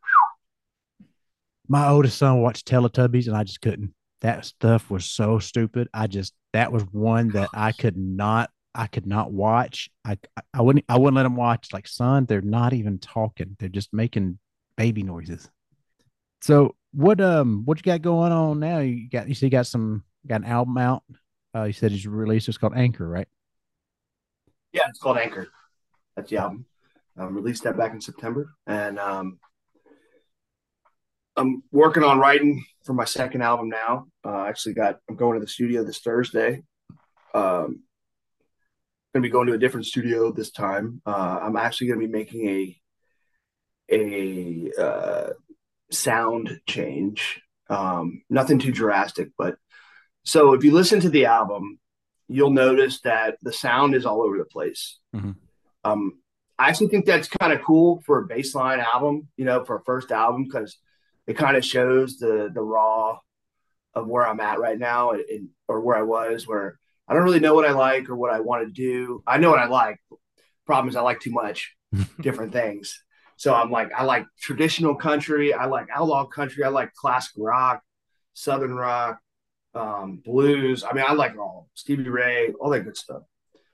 Speaker 2: my oldest son watched Teletubbies, and I just couldn't. that stuff was so stupid. I just that was one that I could not I could not watch. I I wouldn't I wouldn't let them watch. Like, son, they're not even talking. They're just making baby noises. So what um what you got going on now? You got you see you got some got an album out. Uh, you said you released. It's called Anchor, right?
Speaker 1: Yeah, it's called Anchor. That's the album. I released that back in September, and um, I'm working on writing for my second album now. Uh, actually got I'm going to the studio this Thursday. Um, to be going to a different studio this time. Uh, I'm actually to be making a a uh, sound change. Um, nothing too drastic, but so if you listen to the album, you'll notice that the sound is all over the place. Mm-hmm. Um, I actually think that's kind of cool for a baseline album, you know, for a first album because it kind of shows the the raw of where I'm at right now, and, or where I was, where I don't really know what I like or what I want to do. I know what I like. Problem is, I like too much different things. So I'm like, I like traditional country. I like outlaw country. I like classic rock, southern rock, um, blues. I mean, I like all Stevie Ray, all that good stuff.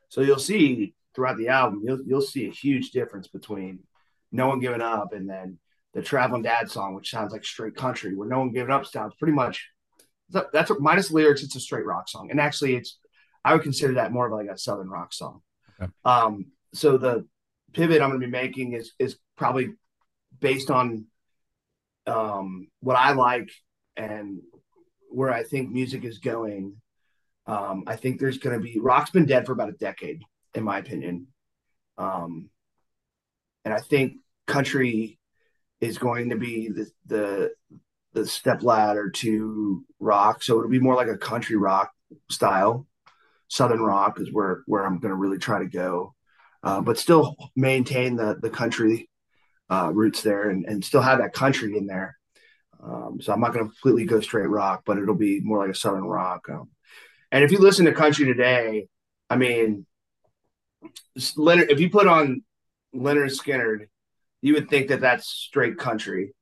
Speaker 1: So you'll see throughout the album, you'll you'll see a huge difference between "No One Giving Up" and then the "Traveling Dad" song, which sounds like straight country. Where "No One Giving Up" sounds pretty much that's what, minus lyrics. It's a straight rock song, and actually, it's I would consider that more of like a southern rock song. Okay. Um, so the pivot I'm going to be making is is probably based on um, what I like and where I think music is going. Um, I think there's going to be rock's been dead for about a decade, in my opinion, um, and I think country is going to be the the the step ladder to rock. So it'll be more like a country rock style. Southern rock is where where I'm going to really try to go, uh, but still maintain the the country uh, roots there and, and still have that country in there. Um, so I'm not going to completely go straight rock, but it'll be more like a southern rock. Um, and if you listen to country today, I mean, Lynyrd, if you put on Lynyrd Skynyrd, you would think that that's straight country,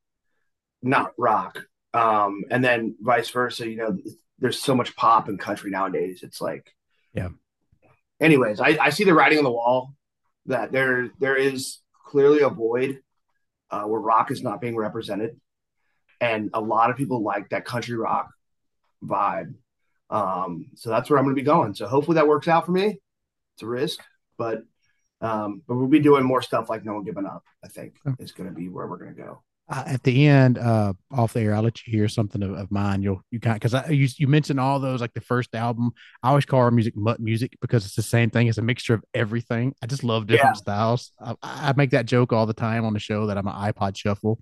Speaker 1: not rock. Um, and then vice versa. You know, there's so much pop in country nowadays. It's like,
Speaker 2: yeah.
Speaker 1: Anyways, I, I see the writing on the wall that there there is clearly a void uh, where rock is not being represented and a lot of people like that country rock vibe. Um, so that's where I'm going to be going. So hopefully that works out for me. It's a risk, but um, but we'll be doing more stuff like No One Giving Up. I think is going to be where we're going to go.
Speaker 2: Uh, at the end, uh, off the air, I'll let you hear something of, of mine. You'll you kind because I you, you mentioned all those like the first album. I always call our music mutt music because it's the same thing. It's a mixture of everything. I just love different yeah. styles. I, I, make that joke all the time on the show that I'm an iPod shuffle.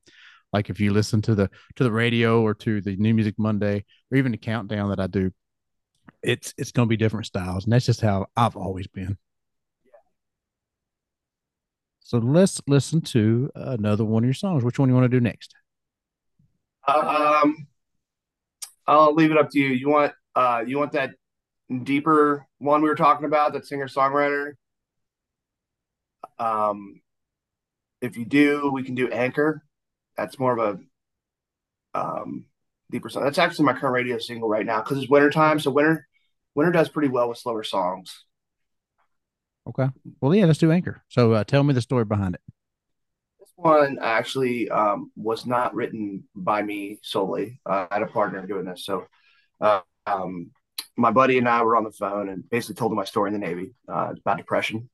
Speaker 2: Like if you listen to the to the radio or to the New Music Monday or even the countdown that I do, it's it's going to be different styles, and that's just how I've always been. So let's listen to another one of your songs. Which one you want to do next?
Speaker 1: Um, I'll leave it up to you. You want uh you want that deeper one we were talking about, that singer songwriter? Um, if you do, we can do Anchor that's more of a um, deeper song. That's actually my current radio single right now because it's winter time. So winter winter does pretty well with slower songs.
Speaker 2: Okay. Well, yeah, let's do Anchor. So uh, tell me the story behind it.
Speaker 1: This one actually um, was not written by me solely. Uh, I had a partner doing this. So uh, um, my buddy and I were on the phone and basically told him my story in the Navy uh, about depression.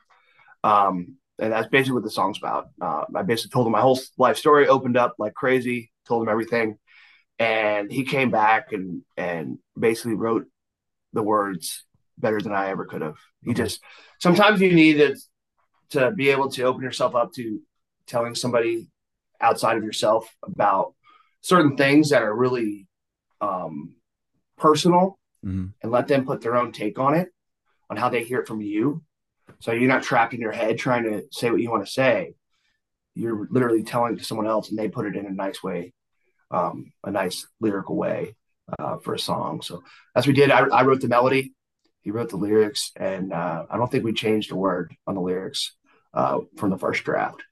Speaker 1: Um, and that's basically what the song's about. Uh, I basically told him my whole life story, opened up like crazy, told him everything, and he came back and and basically wrote the words better than I ever could have. He just sometimes you need to to be able to open yourself up to telling somebody outside of yourself about certain things that are really um, personal mm-hmm. and let them put their own take on it on how they hear it from you so you're not trapped in your head trying to say what you want to say. You're literally telling to someone else, and they put it in a nice way, um, a nice lyrical way uh, for a song. So that's what we did. I, I wrote the melody, he wrote the lyrics, and uh, I don't think we changed a word on the lyrics uh, from the first draft.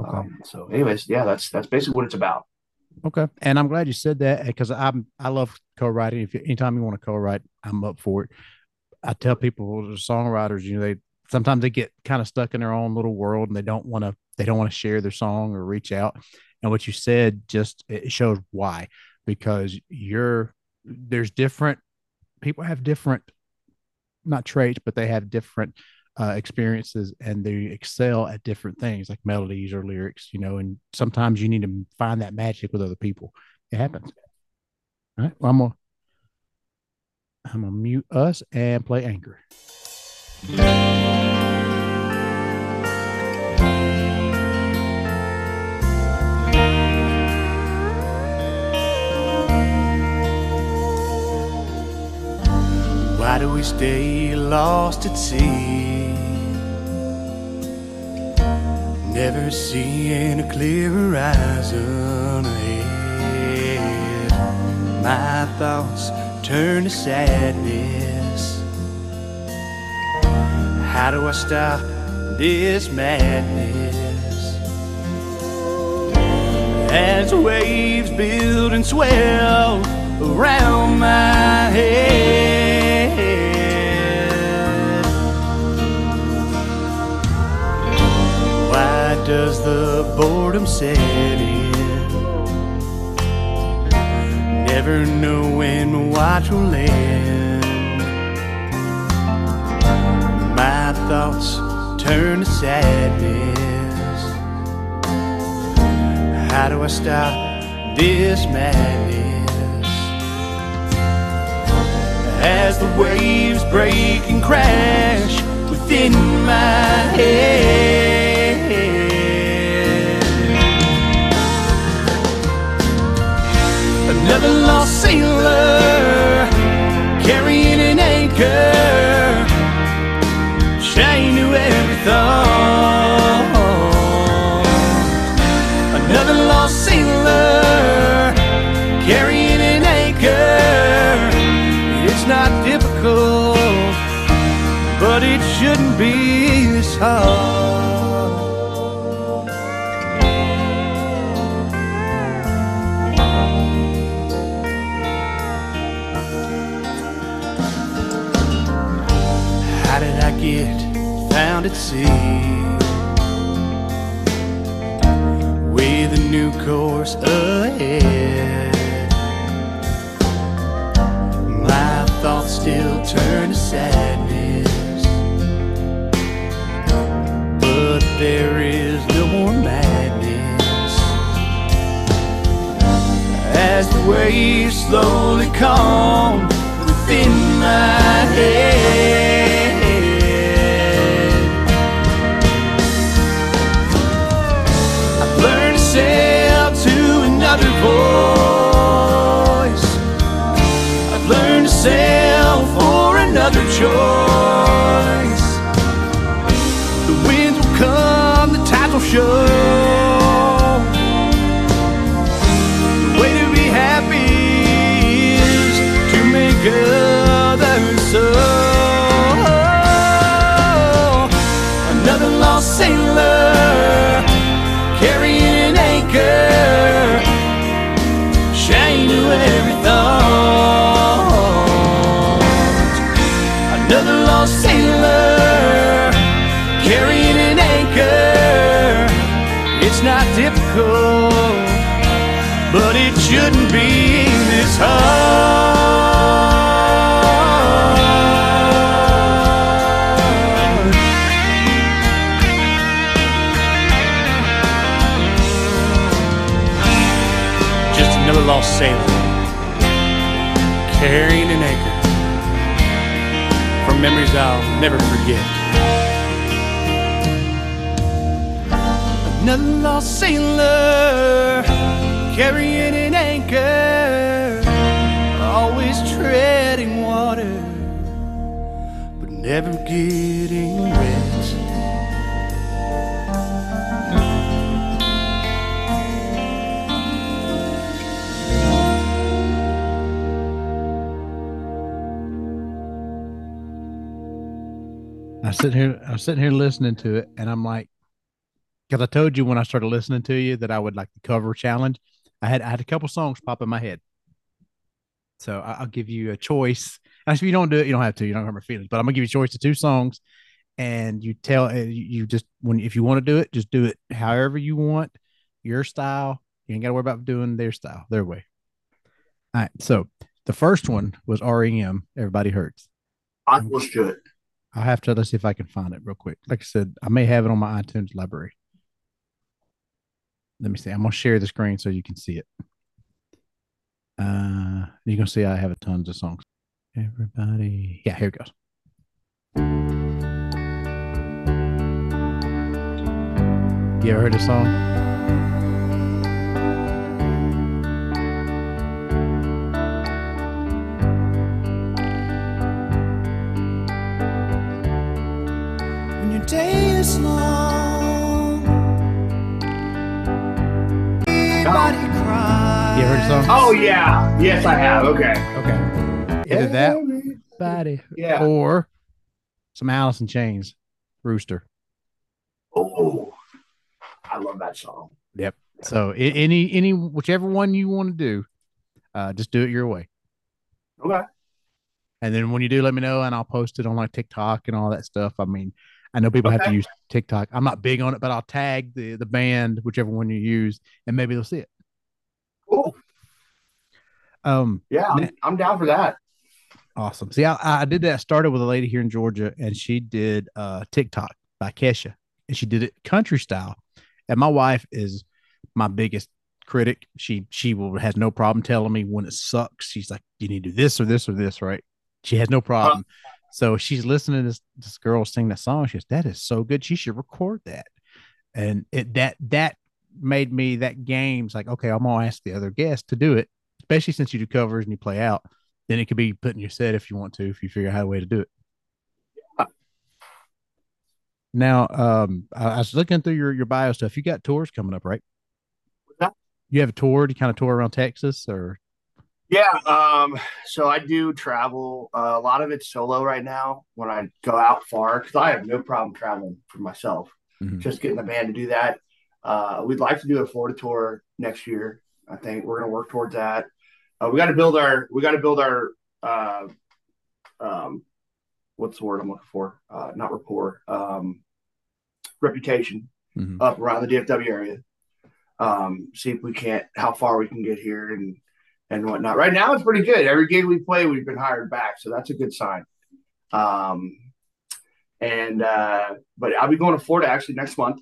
Speaker 1: Okay. Um, so, anyways, yeah, that's that's basically what it's about.
Speaker 2: Okay. And I'm glad you said that because I'm I love co-writing. If you, anytime you want to co-write, I'm up for it. I tell people the songwriters, you know, they sometimes they get kind of stuck in their own little world and they don't want to they don't want to share their song or reach out. And what you said just it shows why because you're there's different people have different not traits, but they have different uh, experiences and they excel at different things like melodies or lyrics, you know, and sometimes you need to find that magic with other people. It happens. All right. Well, I'm gonna I'm gonna mute us and play Anchor.
Speaker 3: Do we stay lost at sea? Never seeing a clear horizon ahead. My thoughts turn to sadness. How do I stop this madness? As waves build and swell around my head. Does the boredom set in? Never knowing what will end. My thoughts turn to sadness. How do I stop this madness? As the waves break and crash within my head. Another lost sailor carrying an anchor, chained to every thought. Another lost sailor carrying an anchor. It's not difficult, but it shouldn't be this hard. Sadness. But there is no more madness. As the waves slowly calm within my head. I've learned to sail to another voice. I've learned to sail choice. The winds will come, the tides will show. Never forget. Another lost sailor carrying an anchor, always treading water, but never getting
Speaker 2: sitting here, I'm sitting here listening to it, and I'm like, because I told you when I started listening to you that I would like the cover challenge. I had I had a couple songs pop in my head. So I, will give you a choice. Actually, if you don't do it, you don't have to. You don't hurt my feelings. But I'm gonna give you a choice of two songs, and you tell you just when if you want to do it, just do it however you want, your style. You ain't got to worry about doing their style, their way. All right. So the first one was REM. Everybody hurts.
Speaker 1: I was good.
Speaker 2: I'll have to let's see if I can find it real quick. Like I said, I may have it on my iTunes library. Let me see. I'm gonna share the screen so you can see it. Uh, you can see I have tons of songs. Everybody, yeah, here it goes. You ever heard this song?
Speaker 3: Day is long. Everybody
Speaker 2: cries. You heard the song?
Speaker 1: Oh yeah. Yes, I have. Okay.
Speaker 2: Okay. Either that body
Speaker 1: yeah.
Speaker 2: or some Alice in Chains, Rooster.
Speaker 1: Oh, I love that song.
Speaker 2: Yep. So any any whichever one you want to do, uh, just do it your way.
Speaker 1: Okay.
Speaker 2: And then when you do, let me know, and I'll post it on like TikTok and all that stuff. I mean, I know people okay. have to use TikTok. I'm not big on it, but I'll tag the the band, whichever one you use, and maybe they'll see it.
Speaker 1: Cool.
Speaker 2: Um.
Speaker 1: Yeah, I'm, I'm down for that.
Speaker 2: Awesome. See, I, I did that. Started with a lady here in Georgia, and she did uh TikTok by Kesha, and she did it country style. And my wife is my biggest critic. She she will has no problem telling me when it sucks. She's like, you need to do this or this or this, right? She has no problem. Uh, so she's listening to this, this girl sing that song. She goes, "That is so good. She should record that." And it that that made me that game's like, okay, I'm gonna ask the other guests to do it, especially since you do covers and you play out. Then it could be put in your set if you want to, if you figure out a way to do it. Now, um, I, was looking through your your bio stuff. You got tours coming up, right? You have a tour? Do you kind of tour around Texas, or
Speaker 1: yeah, um, so I do travel. Uh, a lot of it's solo right now when I go out far because I have no problem traveling for myself. Mm-hmm. Just getting the band to do that. Uh, we'd like to do a Florida tour next year. I think we're going to work towards that. Uh, we got to build our. We got to build our. Uh, um, what's the word I'm looking for? Uh, not rapport. Um, reputation mm-hmm. up around the DFW area. Um, see if we can't how far we can get here and and whatnot. Right now, it's pretty good. Every gig we play, we've been hired back, so that's a good sign. Um, and uh, but I'll be going to Florida actually next month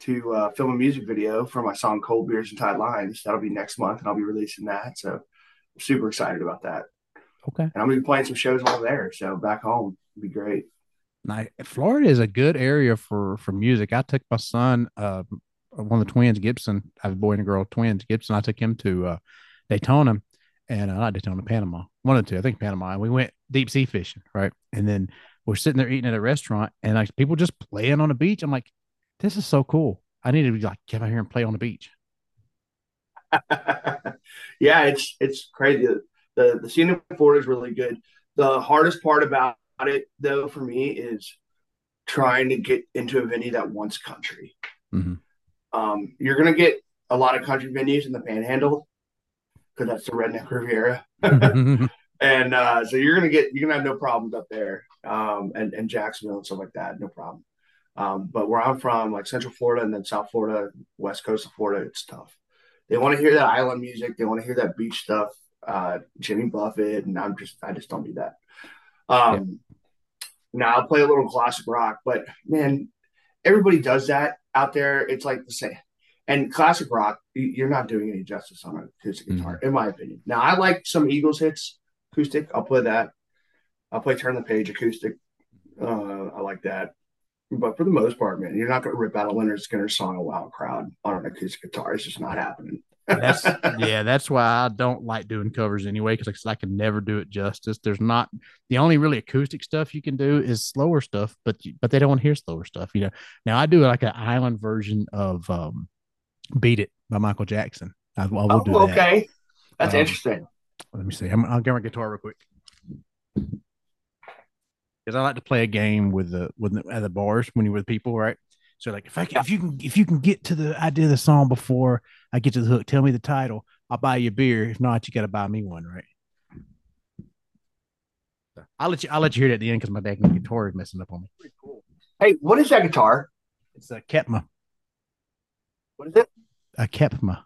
Speaker 1: to uh, film a music video for my song "Cold Beers and Tight Lines." That'll be next month, and I'll be releasing that. So I'm super excited about that.
Speaker 2: Okay. And
Speaker 1: I'm gonna be playing some shows over there. So back home, would be great.
Speaker 2: Now, Florida is a good area for for music. I took my son, uh, one of the twins, Gibson. I have a boy and a girl, twins, Gibson. I took him to uh, Daytona and uh, not Daytona, Panama, one of the two, I think Panama. And we went deep sea fishing, right? And then we're sitting there eating at a restaurant and like people just playing on the beach. I'm like, this is so cool. I need to be like, get out here and play on the beach.
Speaker 1: yeah, it's it's crazy. The the scene in Florida is really good. The hardest part about it though for me is trying to get into a venue that wants country. Mm-hmm. Um, you're gonna get a lot of country venues in the panhandle because that's the redneck Riviera. and uh, so you're gonna get you're gonna have no problems up there, um, and and Jacksonville and stuff like that, no problem. Um, but where I'm from, like Central Florida and then South Florida, West Coast of Florida, it's tough. They want to hear that island music. They want to hear that beach stuff. Uh, Jimmy Buffett, and I'm just I just don't do that. Um, yeah. Now I'll play a little classic rock, but man, everybody does that out there. It's like the same. And classic rock, you're not doing any justice on an acoustic mm-hmm. guitar, in my opinion. Now, I like some Eagles hits acoustic. I'll play that. I'll play Turn the Page acoustic. Uh, I like that. But for the most part, man, you're not going to rip out a Lynyrd Skynyrd song a wild crowd on an acoustic guitar. It's just not happening.
Speaker 2: that's yeah, that's why I don't like doing covers anyway, because like I can never do it justice. There's not the only really acoustic stuff you can do is slower stuff, but but they don't want to hear slower stuff, you know. Now I do like an island version of um Beat It by Michael Jackson. I, I will oh, do
Speaker 1: that. Okay. That's um, interesting.
Speaker 2: Let me see. I'm, I'll get my guitar real quick. Because I like to play a game with the with the, at the bars when you're with people, right? So like if I can, if you can if you can get to the idea of the song before I get to the hook, tell me the title. I'll buy you a beer. If not, you got to buy me one, right? I'll let you. I'll let you hear it at the end because my dang guitar is messing up on me.
Speaker 1: Pretty cool. Hey, what is that guitar?
Speaker 2: It's a Kepma.
Speaker 1: What is it?
Speaker 2: A Kepma.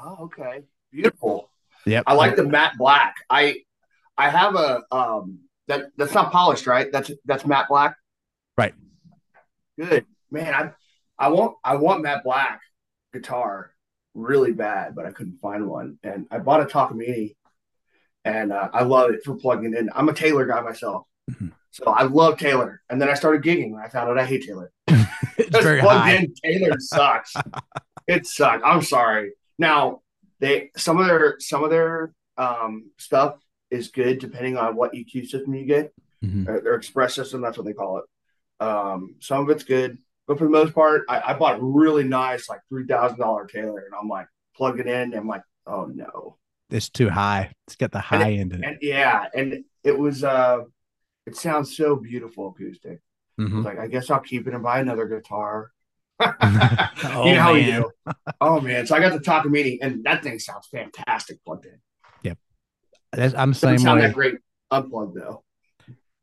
Speaker 1: Oh, okay. Beautiful.
Speaker 2: Yep.
Speaker 1: I like the matte black. I I have a um that that's not polished, right? That's that's matte black.
Speaker 2: Right.
Speaker 1: Good. Man, I I want I want matte black guitar really bad, but I couldn't find one. And I bought a Takamine and uh, I love it for plugging in. I'm a Taylor guy myself.
Speaker 2: Mhm.
Speaker 1: So I love Taylor. And then I started gigging and I found out I hate Taylor.
Speaker 2: it's
Speaker 1: Just
Speaker 2: very
Speaker 1: plugged
Speaker 2: high.
Speaker 1: in Taylor sucks. it sucks. I'm sorry. Now they some of their some of their um, stuff is good depending on what EQ system you get.
Speaker 2: Mhm.
Speaker 1: Or their express system, that's what they call it. Um, some of it's good, but for the most part, I, I bought a really nice like three thousand dollar Taylor, and I'm like plug it in, and I'm like, oh no,
Speaker 2: It's too high. It's got the high end in it.
Speaker 1: and yeah, and it was uh, it sounds so beautiful acoustic. I
Speaker 2: Mhm.
Speaker 1: was like, I guess I'll keep it and buy another guitar.
Speaker 2: Oh,
Speaker 1: you know how
Speaker 2: man.
Speaker 1: do. Oh man! So I got the Takamine, and that thing sounds fantastic plugged in.
Speaker 2: Yep, That's, I'm the
Speaker 1: Doesn't
Speaker 2: same
Speaker 1: sound
Speaker 2: way.
Speaker 1: that great unplugged though.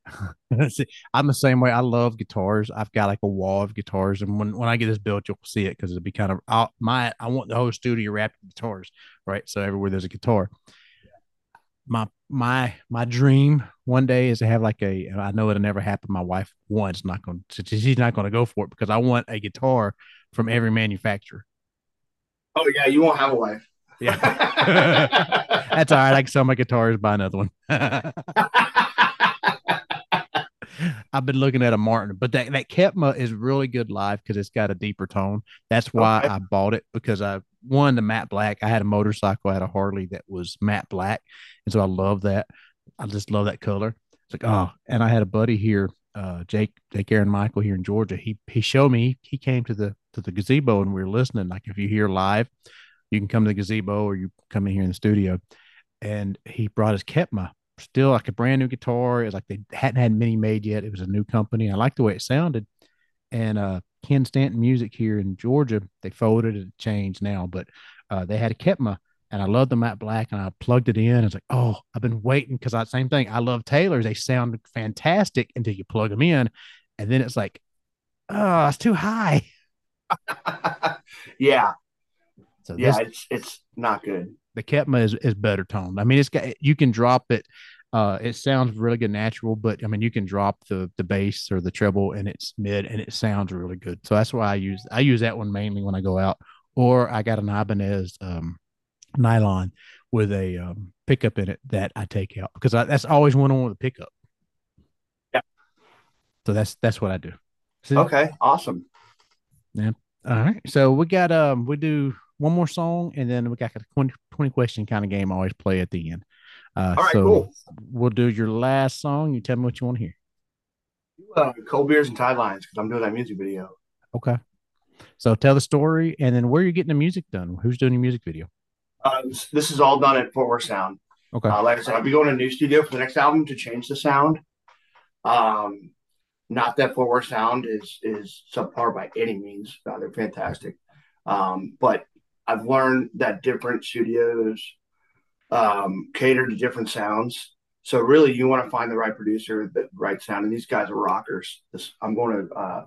Speaker 2: See, I'm the same way. I love guitars. I've got like a wall of guitars, and when, when I get this built, you'll see it because it'll be kind of I'll, my. I want the whole studio wrapped in guitars, right? So everywhere there's a guitar. My my my dream one day is to have like a. I know it'll never happen. My wife one's not going. to She's not going to go for it because I want a guitar from every manufacturer.
Speaker 1: Oh yeah, you won't have a wife.
Speaker 2: Yeah, that's all right. I can sell my guitars, buy another one. I've been looking at a Martin, but that that Kepma is really good live because it's got a deeper tone. That's why
Speaker 1: Okay.
Speaker 2: I bought it because I one the matte black. I had a motorcycle, I had a Harley that was matte black, and so I love that. I just love that color. It's like oh, and I had a buddy here, uh, Jake, Jake Aaron Michael here in Georgia. He he showed me. He came to the to the gazebo and we were listening. Like if you hear live, you can come to the gazebo or you come in here in the studio. And he brought his Kepma, still like a brand new guitar. It was like they hadn't had many made yet. It was a new company. I liked the way it sounded. And uh, Ken Stanton Music here in Georgia, they folded and changed now, but uh, they had a Kepma, and I love the matte black. And I plugged it in. It's like, oh, I've been waiting because I same thing. I love Taylors. They sound fantastic until you plug them in, and then it's like, oh, it's too high.
Speaker 1: yeah,
Speaker 2: So
Speaker 1: yeah,
Speaker 2: this,
Speaker 1: it's it's not good.
Speaker 2: the Kepma is, is better toned. I mean, it's got you can drop it. Uh, it sounds really good natural, but I mean, you can drop the the bass or the treble and it's mid and it sounds really good. So that's why I use I use that one mainly when I go out. Or I got an Ibanez um, nylon with a um, pickup in it that I take out because I, that's always one on with a pickup.
Speaker 1: Yeah.
Speaker 2: So that's that's what I do. So-
Speaker 1: Okay, awesome. Yeah.
Speaker 2: All right. So we got um we do one more song and then we got a 20, 20 question kind of game I always play at the end. Uh
Speaker 1: All right,
Speaker 2: so
Speaker 1: cool.
Speaker 2: we'll do your last song. You tell me what you want to hear.
Speaker 1: Uh, cold beers and tide lines because I'm doing that music video.
Speaker 2: Okay. So tell the story and then where you're getting the music done. Who's doing your music video?
Speaker 1: Uh, this is all done at Fort Worth Sound.
Speaker 2: Okay.
Speaker 1: Uh, like I said, I'll be going to a new studio for the next album to change the sound. Um, not that Fort Worth Sound is is subpar by any means. Uh, they're fantastic. Um, but I've learned that different studios um, cater to different sounds. So really, you want to find the right producer, the right sound. And these guys are rockers. This, I'm going to uh,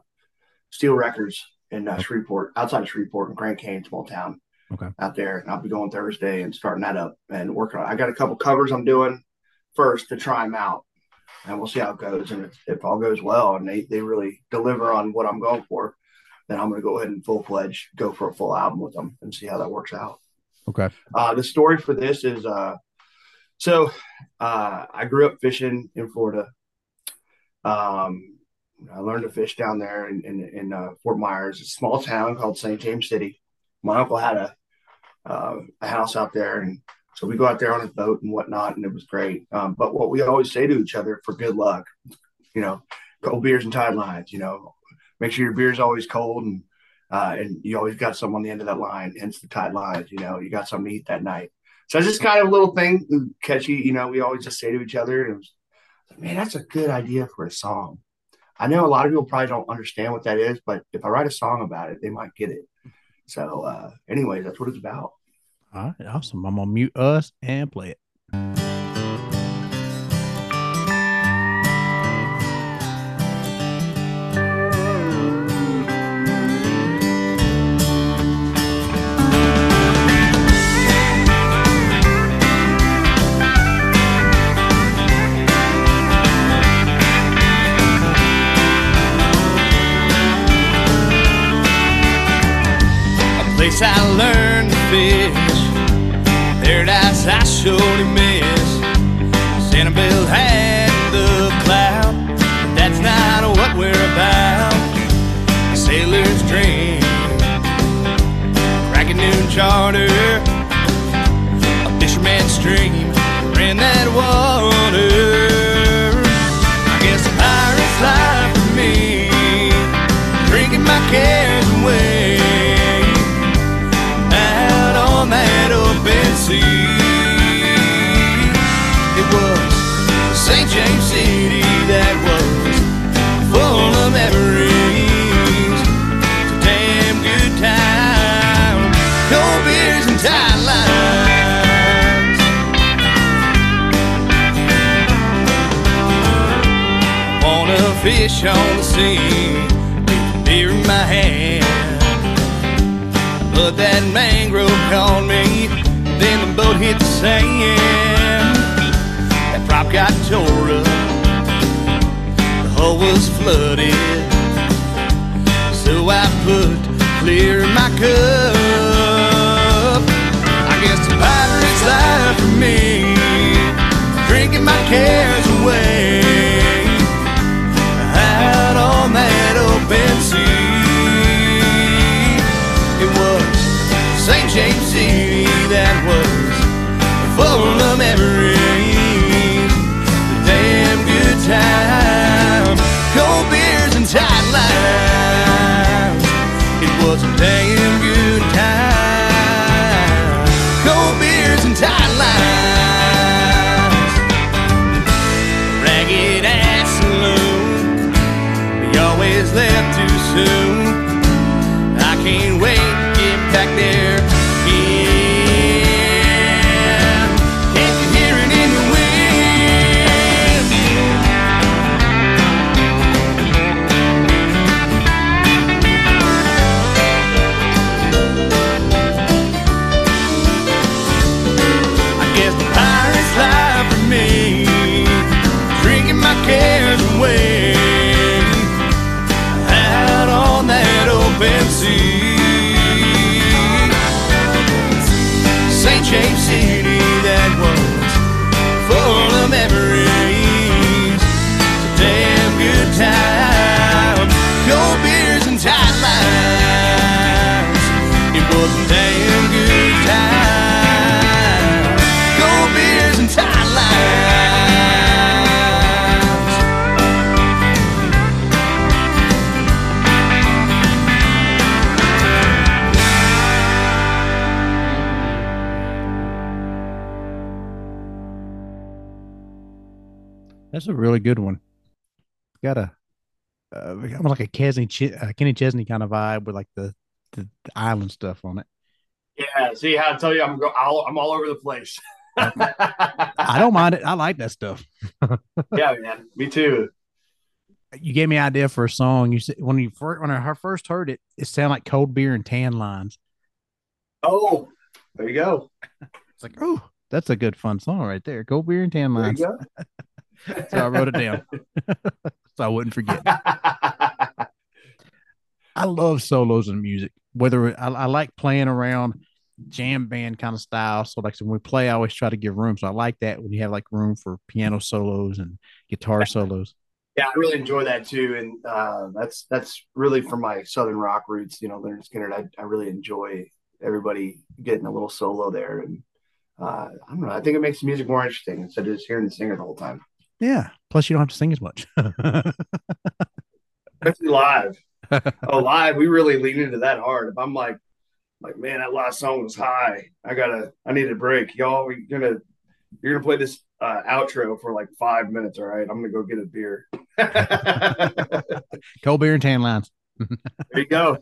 Speaker 1: Steel Records in uh, Shreveport, outside of Shreveport, in Grand Canyon, small town
Speaker 2: Okay.
Speaker 1: out there. And I'll be going Thursday and starting that up and working on. I got a couple covers I'm doing first to try them out, and we'll see how it goes. And if, if all goes well and they they really deliver on what I'm going for, then I'm going to go ahead and full fledged go for a full album with them and see how that works out.
Speaker 2: Okay.
Speaker 1: Uh, the story for this is uh, so uh, I grew up fishing in Florida. Um, I learned to fish down there in in, in uh, Fort Myers, a small town called St. James City. My uncle had a uh, a house out there, and so we go out there on his boat and whatnot, and it was great. Um, but what we always say to each other for good luck, you know, cold beers and tide lines. You know, make sure your beer's always cold and uh, and you always got some on the end of that line, hence the tide lines. You know, you got something to eat that night. So it's just kind of a little thing catchy. You know, we always just say to each other, and was, man, that's a good idea for a song. I know a lot of people probably don't understand what that is, but if I write a song about it, they might get it. So, uh, anyways, that's what it's about.
Speaker 2: All right, awesome. I'm gonna mute us and play it.
Speaker 3: Surely miss. Santa Bill had the cloud, but that's not what we're about. A sailor's dream, crack a new charter, a fisherman's dream, ran that water. Fish on the sea with beer in my hand. But that mangrove called me, then the boat hit the sand. That prop got tore up, the hull was flooded. So I put clear in my cup. I guess the pirate's life for me, drinking my cares away. Time.
Speaker 2: That's a really good one. Got a uh, almost like a Kesney, Ch- uh, Kenny Chesney kind of vibe with like the, the, the island stuff on it.
Speaker 1: Yeah. See how I tell you, I'm go. I'll, I'm all over the place.
Speaker 2: I don't mind it. I like that stuff.
Speaker 1: yeah, man. Me too.
Speaker 2: You gave me an idea for a song. You said when you first when I first heard it, it sounded like cold beer and tan lines.
Speaker 1: Oh, there you go.
Speaker 2: It's like, oh, that's a good fun song right there. Cold beer and tan
Speaker 1: There
Speaker 2: lines. So I wrote it down so I wouldn't forget. I love solos in music. Whether I, I like playing around jam band kind of style. So like when we play, I always try to give room. So I like that when you have like room for piano solos and guitar solos.
Speaker 1: Yeah, I really enjoy that too, and uh, that's that's really from my southern rock roots. You know, Lynyrd Skynyrd. I, I really enjoy everybody getting a little solo there, and uh, I don't know. I think it makes the music more interesting instead of just hearing the singer the whole time,
Speaker 2: Yeah. Plus you don't have to sing as much.
Speaker 1: especially live. oh, live, we really lean into that hard. If I'm like, like, man, that last song was high. I gotta, I need a break, y'all. We're gonna, you're gonna play this uh, outro for like five minutes. All right, I'm gonna go get a beer.
Speaker 2: Cold beer and tan lines.
Speaker 1: there you go.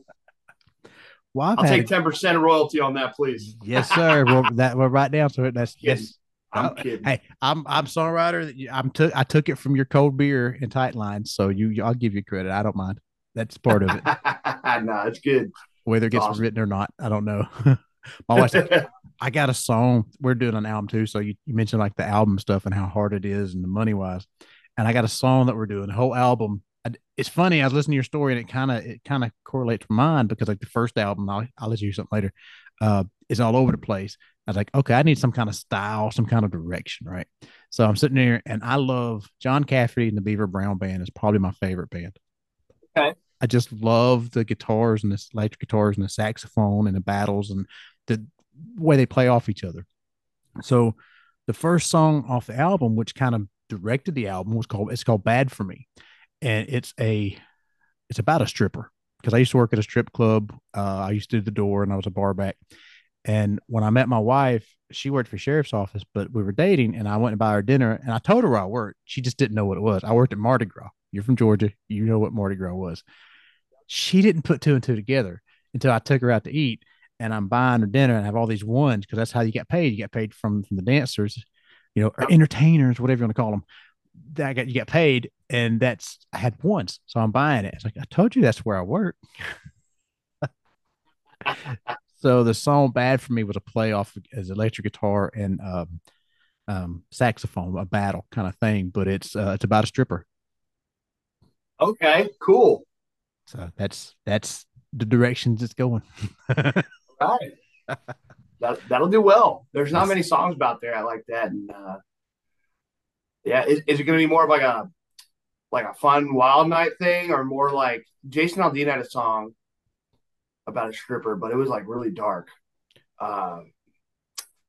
Speaker 2: Well, I've
Speaker 1: I'll take ten percent royalty on that, please.
Speaker 2: yes, sir. well, that we're right down to it. That's yes.
Speaker 1: I'm kidding.
Speaker 2: Hey, I'm I'm songwriter. I'm took I took it from your cold beer and tight lines, so you I'll give you credit. I don't mind. That's part of it.
Speaker 1: no, it's good.
Speaker 2: Whether it gets
Speaker 1: Awesome.
Speaker 2: written or not, I don't know. My wife's like, I got a song. We're doing an album too. So you, you mentioned like the album stuff and how hard it is and the money wise. And I got a song that we're doing, the whole album. I- It's funny. I was listening to your story and it kind of it kind of correlates with mine because like the first album, I'll, I'll let you hear something later, uh, is all over the place. I was like, okay, I need some kind of style, some kind of direction, right? So I'm sitting there and I love John Cafferty and the Beaver Brown Band is probably my favorite band.
Speaker 1: Okay.
Speaker 2: I just love the guitars and the electric guitars and the saxophone and the battles and the way they play off each other. So the first song off the album, which kind of directed the album, was called it's called Bad for Me. And it's a it's about a stripper. Because I used to work at a strip club. Uh, I used to do the door and I was a bar back. And when I met my wife, she worked for sheriff's office, but we were dating and I went and buy her dinner and I told her I worked. She just didn't know what it was. I worked at Mardi Gras. You're from Georgia. You know what Mardi Gras was. She didn't put two and two together until I took her out to eat and I'm buying her dinner and I have all these ones because that's how you get paid. You get paid from, from the dancers, you know, entertainers, whatever you want to call them. That got you get paid, and that's I had ones, so I'm buying it. It's like I told you that's where I work. so the song "Bad for Me" was a play off as electric guitar and um, um, saxophone, a battle kind of thing. But it's uh, it's about a stripper.
Speaker 1: okay, cool.
Speaker 2: So that's that's the directions it's going.
Speaker 1: All right. that, that'll do well. There's not many songs about there I like that. And uh, yeah, is, is it going to be more of like a like a fun wild night thing, or more like Jason Aldean had a song about a stripper, but it was like really dark. Uh,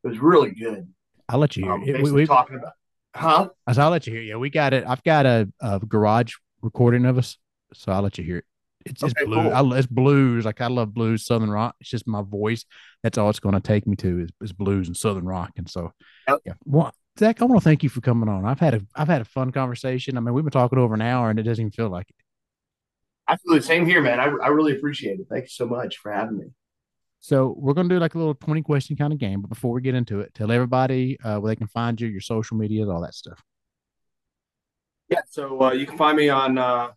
Speaker 1: it was really good.
Speaker 2: I'll let you hear
Speaker 1: Um,
Speaker 2: it. We, we,
Speaker 1: talking about, huh?
Speaker 2: I said, I'll let you hear. Yeah, we got it. I've got a, a garage recording of us, so I'll let you hear it. It's, it's
Speaker 1: Okay,
Speaker 2: blue.
Speaker 1: cool.
Speaker 2: I, it's blues. Like I love blues, southern rock. It's just my voice. That's all it's going to take me to is, is blues and southern rock. And so,
Speaker 1: Yep.
Speaker 2: yeah. Well, Zach, I want to thank you for coming on. I've had a I've had a fun conversation. I mean, we've been talking over an hour, and it doesn't even feel like it.
Speaker 1: Absolutely, same here, man. I, I really appreciate it. Thank you so much for having me.
Speaker 2: So we're going to do like a little twenty question kind of game. But before we get into it, tell everybody uh, where they can find you, your social medias, all that stuff.
Speaker 1: Yeah, so uh, you can find me on uh,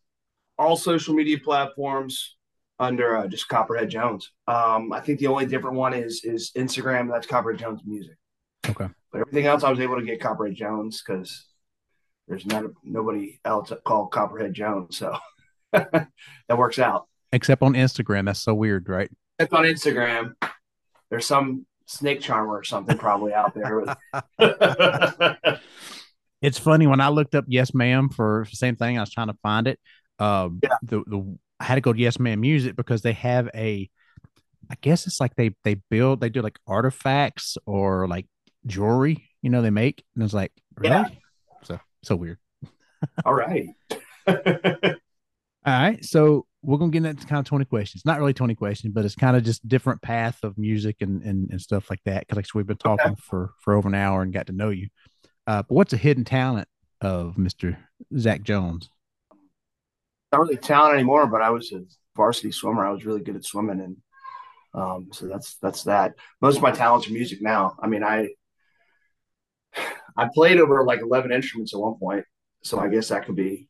Speaker 1: all social media platforms under uh, just Copperhead Jones. Um, I think the only different one is is Instagram. That's Copperhead Jones Music.
Speaker 2: Okay.
Speaker 1: But everything else, I was able to get Copperhead Jones because there's not nobody else called Copperhead Jones, so that works out.
Speaker 2: Except on Instagram, that's so weird, right?
Speaker 1: It's on Instagram. There's some snake charmer or something probably out there.
Speaker 2: It's funny when I looked up Yes Ma'am for the same thing. I was trying to find it. Um,
Speaker 1: Yeah.
Speaker 2: the the I had to go to Yes Ma'am Music because they have a, I guess it's like they they build they do like artifacts or like jewelry, you know, they make, and it's like really,
Speaker 1: Yeah.
Speaker 2: so so weird.
Speaker 1: All right.
Speaker 2: All right, so we're gonna get into kind of twenty questions. Not really twenty questions, but it's kind of just different path of music and and, and stuff like that. Because like we've been talking for for over an hour and got to know you. Uh, but what's a hidden talent of Mister Zach Jones?
Speaker 1: not really talent anymore, but I was a varsity swimmer. I was really good at swimming, and um, so that's that's that. Most of my talents are music now. I mean, I I played over like eleven instruments at one point, so I guess that could be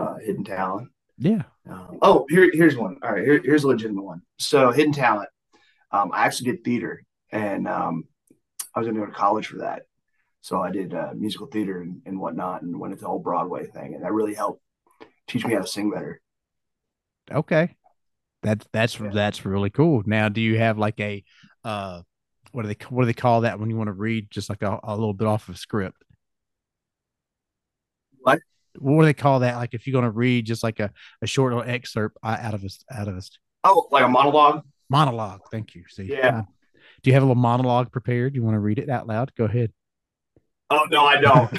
Speaker 1: uh, hidden talent.
Speaker 2: Yeah.
Speaker 1: Um, oh, here here's one. All right, here, here's a legitimate one. So hidden talent. Um, I actually did theater, and um, I was going to go to college for that. So I did uh, musical theater and, and whatnot, and went into the whole Broadway thing, and that really helped teach me how to sing better.
Speaker 2: Okay. That's that's
Speaker 1: Yeah.
Speaker 2: that's really cool. Now, do you have like a uh what do they what do they call that when you want to read just like a, a little bit off of script?
Speaker 1: What?
Speaker 2: Do they call that? Like if you're going to read just like a, a short little excerpt out of a out of a
Speaker 1: Oh, like a monologue?
Speaker 2: monologue. Thank you. See,
Speaker 1: Yeah.
Speaker 2: Uh, do you have a little monologue prepared? You want to read it out loud? Go ahead.
Speaker 1: Oh no, I don't.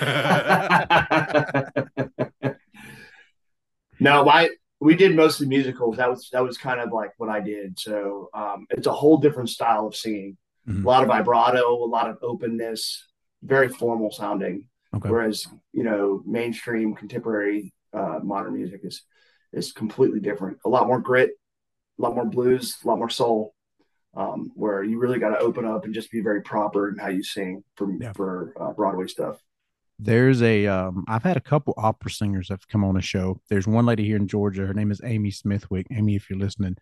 Speaker 1: no, my we did mostly musicals. That was that was kind of like what I did. So um, it's a whole different style of singing.
Speaker 2: Mhm.
Speaker 1: A lot of vibrato, a lot of openness. very formal sounding.
Speaker 2: Okay.
Speaker 1: Whereas you know mainstream contemporary uh, modern music is is completely different. A lot more grit, a lot more blues, a lot more soul. Um, where you really got to open up and just be very proper in how you sing for
Speaker 2: Yeah.
Speaker 1: for uh, Broadway stuff.
Speaker 2: There's a um I've had a couple opera singers that have come on the show. There's one lady here in Georgia. Her name is Amy Smithwick. Amy, if you're listening,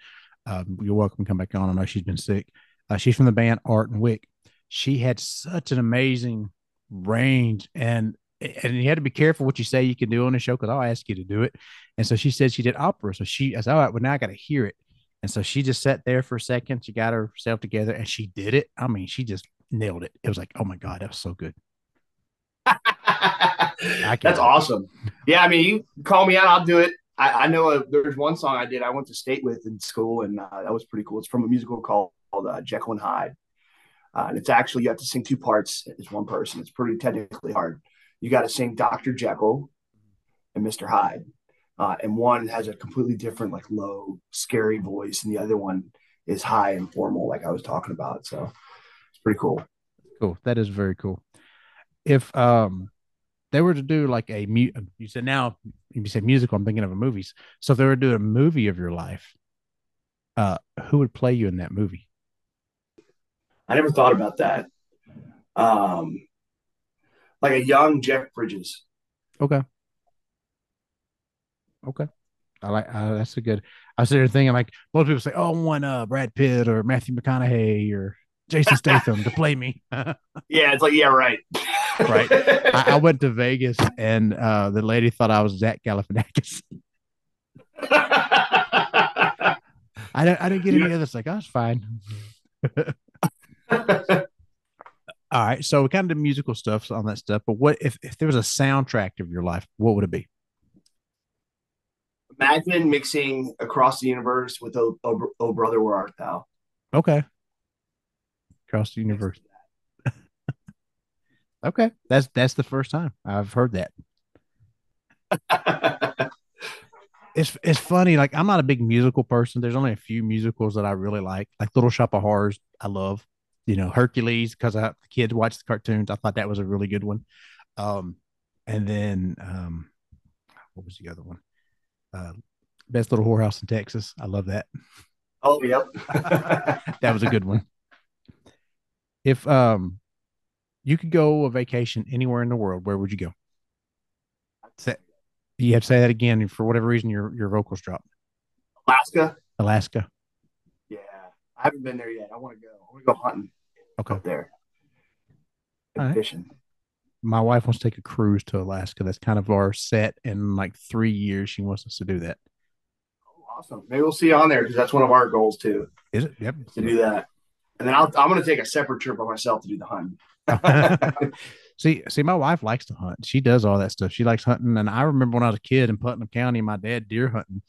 Speaker 2: um, you're welcome to come back on. I know she's been sick. Uh, she's from the band Art and Wick. She had such an amazing range and and you had to be careful what you say you can do on the show because I'll ask you to do it. And so she said she did opera. So she I said, all right, well now I got to hear it. And so she just sat there for a second. She got herself together and she did it. I mean, she just nailed it. It was like, oh my God, that was so good.
Speaker 1: That's awesome. Yeah, I mean, you call me out, I'll do it. I, I know uh there's one song I did. I went to state with in school, and uh, that was pretty cool. It's from a musical called, called uh, Jekyll and Hyde, uh, and it's actually you have to sing two parts as one person. It's pretty technically hard. You got to sing Doctor Jekyll and Mister Hyde, uh, and one has a completely different, like low, scary voice, and the other one is high and formal, like I was talking about. So it's pretty cool.
Speaker 2: Cool. That is very cool. If um they were to do like a you said now you said musical, I'm thinking of a movies. So if they were to do a movie of your life, uh who would play you in that movie?
Speaker 1: I never thought about that. Um, like a young Jeff Bridges.
Speaker 2: Okay. Okay. I like uh, that's a good. I was sitting there thinking like most people say, "Oh, I want uh Brad Pitt or Matthew McConaughey or Jason Statham to play me."
Speaker 1: Yeah, it's like yeah, right,
Speaker 2: Right. I, I went to Vegas and uh the lady thought I was Zach Galifianakis. I didn't. I didn't get any of this. Like, oh, it's fine. All right. So we kind of did musical stuff on that stuff. But what if if there was a soundtrack of your life? What would it be?
Speaker 1: Imagine mixing across the universe with "Oh, oh, oh Brother, Where Art Thou."
Speaker 2: Okay. Across the universe. Okay. That's that's the first time I've heard that. It's it's funny. Like I'm not a big musical person. There's only a few musicals that I really like. Like Little Shop of Horrors, I love. You know, Hercules, because I the kids watch the cartoons. I thought that was a really good one. Um, and then um what was the other one? Uh Best Little Whorehouse in Texas. I love that.
Speaker 1: oh, yep.
Speaker 2: that was a good one. If um you could go a vacation anywhere in the world, where would you go? Say, you have to say that again. For whatever reason, your your vocals dropped.
Speaker 1: Alaska.
Speaker 2: Alaska.
Speaker 1: Yeah, I haven't been there yet. I want to go. I want to go hunting
Speaker 2: Okay.
Speaker 1: up there.
Speaker 2: Right.
Speaker 1: fishing.
Speaker 2: My wife wants to take a cruise to Alaska. That's kind of our set in like three years. She wants us to do that.
Speaker 1: Oh, awesome. Maybe we'll see you on there because that's one of our goals too
Speaker 2: Is it? Yep.
Speaker 1: to do that. And then I'll, I'm going to take a separate trip by myself to do the hunt.
Speaker 2: see, see, my wife likes to hunt. She does all that stuff. She likes hunting. And I remember when I was a kid in Putnam County, my dad deer hunting.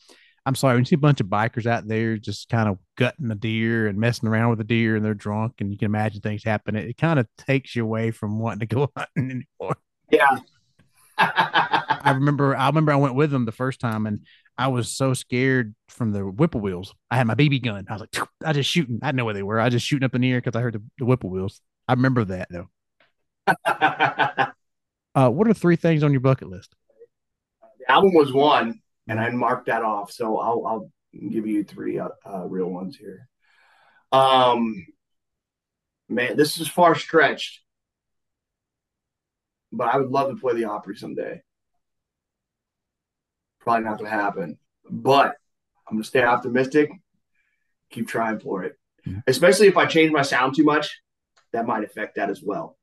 Speaker 2: I'm sorry, when you see a bunch of bikers out there just kind of gutting a deer and messing around with a deer and they're drunk and you can imagine things happen, it, it kind of takes you away from wanting to go hunting anymore.
Speaker 1: Yeah.
Speaker 2: I remember I remember I went with them the first time and I was so scared from the whippoorwills. I had my BB gun. I was like, I just shooting. I didn't know where they were. I was just shooting up in the air because I heard the, the whippoorwills. I remember that though. Uh, what are three things on your bucket list?
Speaker 1: The album was one, and I marked that off. So I'll, I'll give you three uh, uh, real ones here. Um, man, this is far stretched, but I would love to play the Opry someday. Probably not going to happen, but I'm going to stay optimistic. Keep trying for it,
Speaker 2: Mhm.
Speaker 1: especially if I change my sound too much. That might affect that as well.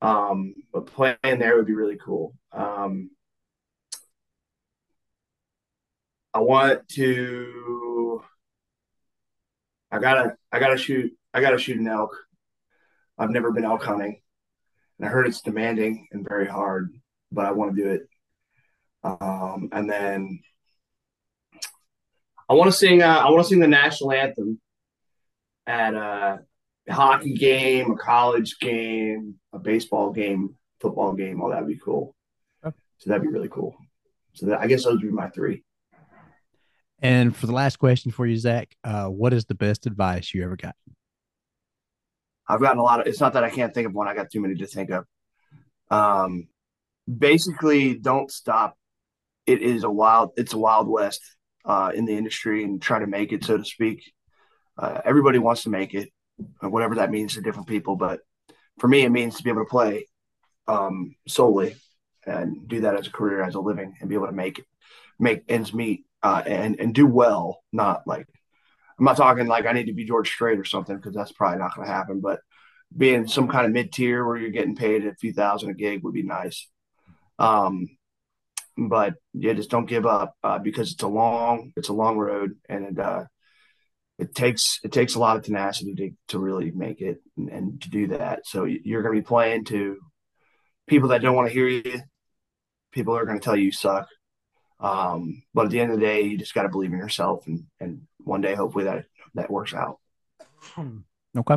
Speaker 1: Um, but playing there would be really cool. Um, I want to. I gotta. I gotta shoot. I gotta shoot an elk. I've never been elk hunting, and I heard it's demanding and very hard, but I want to do it. Um, and then I want to sing. Uh, I want to sing the national anthem at a hockey game, a college game, a baseball game, football game. All that would be cool.
Speaker 2: Okay.
Speaker 1: So that'd be really cool. So that, I guess those would be my three.
Speaker 2: And for the last question for you, Zach, uh, what is the best advice you ever got?
Speaker 1: I've gotten a lot of. It's not that I can't think of one. I got too many to think of. Um, basically, don't stop. It is a wild. It's a wild west uh, in the industry and trying to make it, so to speak. Uh, everybody wants to make it, whatever that means to different people. But for me, it means to be able to play um, solely and do that as a career, as a living, and be able to make it, make ends meet, uh, and and do well. Not like I'm not talking like I need to be George Strait or something because that's probably not going to happen. But being some kind of mid tier where you're getting paid a few thousand a gig would be nice. Um, but yeah, just don't give up uh, because it's a long, it's a long road, and it, uh, it takes it takes a lot of tenacity to to really make it and, and to do that. So you're going to be playing to people that don't want to hear you, people are going to tell you you suck. Um, but at the end of the day, you just got to believe in yourself, and and one day, hopefully, that that works out.
Speaker 2: Okay,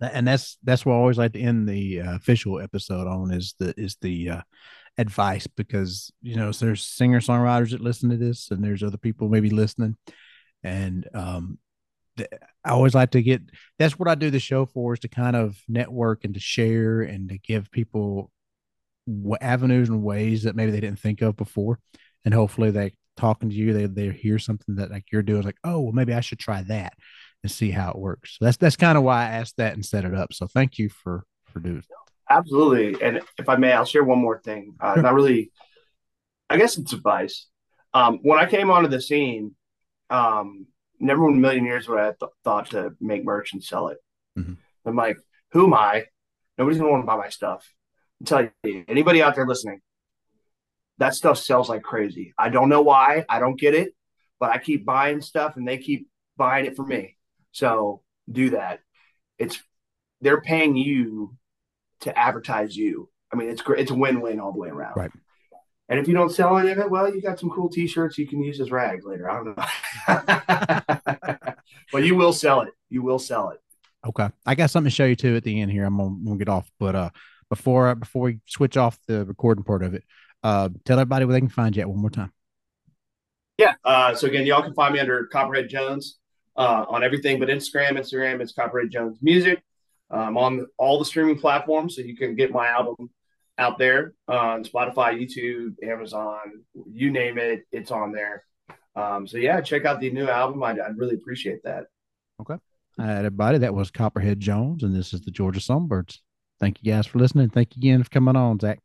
Speaker 2: and that's that's what I always like to end the uh, official episode on is the is the uh, advice because you know there's singer songwriters that listen to this, and there's other people maybe listening, and um, I always like to get that's what I do the show for is to kind of network and to share and to give people avenues and ways that maybe they didn't think of before. And hopefully they talking to you, they they hear something that like you're doing, like, oh, well, maybe I should try that and see how it works. So that's that's kind of why I asked that and set it up. So thank you for for doing. That.
Speaker 1: Absolutely, and if I may, I'll share one more thing. Uh, not really, I guess it's advice. Um, when I came onto the scene, um, never in a million years would I have th- thought to make merch and sell it. Mm-hmm. I'm like, who am I? Nobody's gonna want to buy my stuff. I'm telling you, anybody out there listening, that stuff sells like crazy. I don't know why. I don't get it, but I keep buying stuff and they keep buying it for me. So do that. It's they're paying you to advertise you. I mean, it's great. It's a win-win all the way around.
Speaker 2: Right.
Speaker 1: And if you don't sell any of it, well, you got some cool T-shirts you can use as rags later. I don't know, but you will sell it. You will sell it.
Speaker 2: Okay, I got something to show you too at the end here. I'm gonna, I'm gonna get off, but uh, before before we switch off the recording part of it, uh, tell everybody where they can find you at one more time.
Speaker 1: Yeah. Uh, so again, y'all can find me under Copperhead Jones uh, on everything but Instagram. Instagram is Copperhead Jones Music. I'm on all the streaming platforms, so you can get my album out there on Spotify, YouTube, Amazon, you name it, it's on there. Um, so yeah, check out the new album. I'd, I'd really appreciate that.
Speaker 2: Okay. All right, everybody. That was Copperhead Jones, and this is the Georgia Songbirds. Thank you guys for listening. Thank you again for coming on, Zach.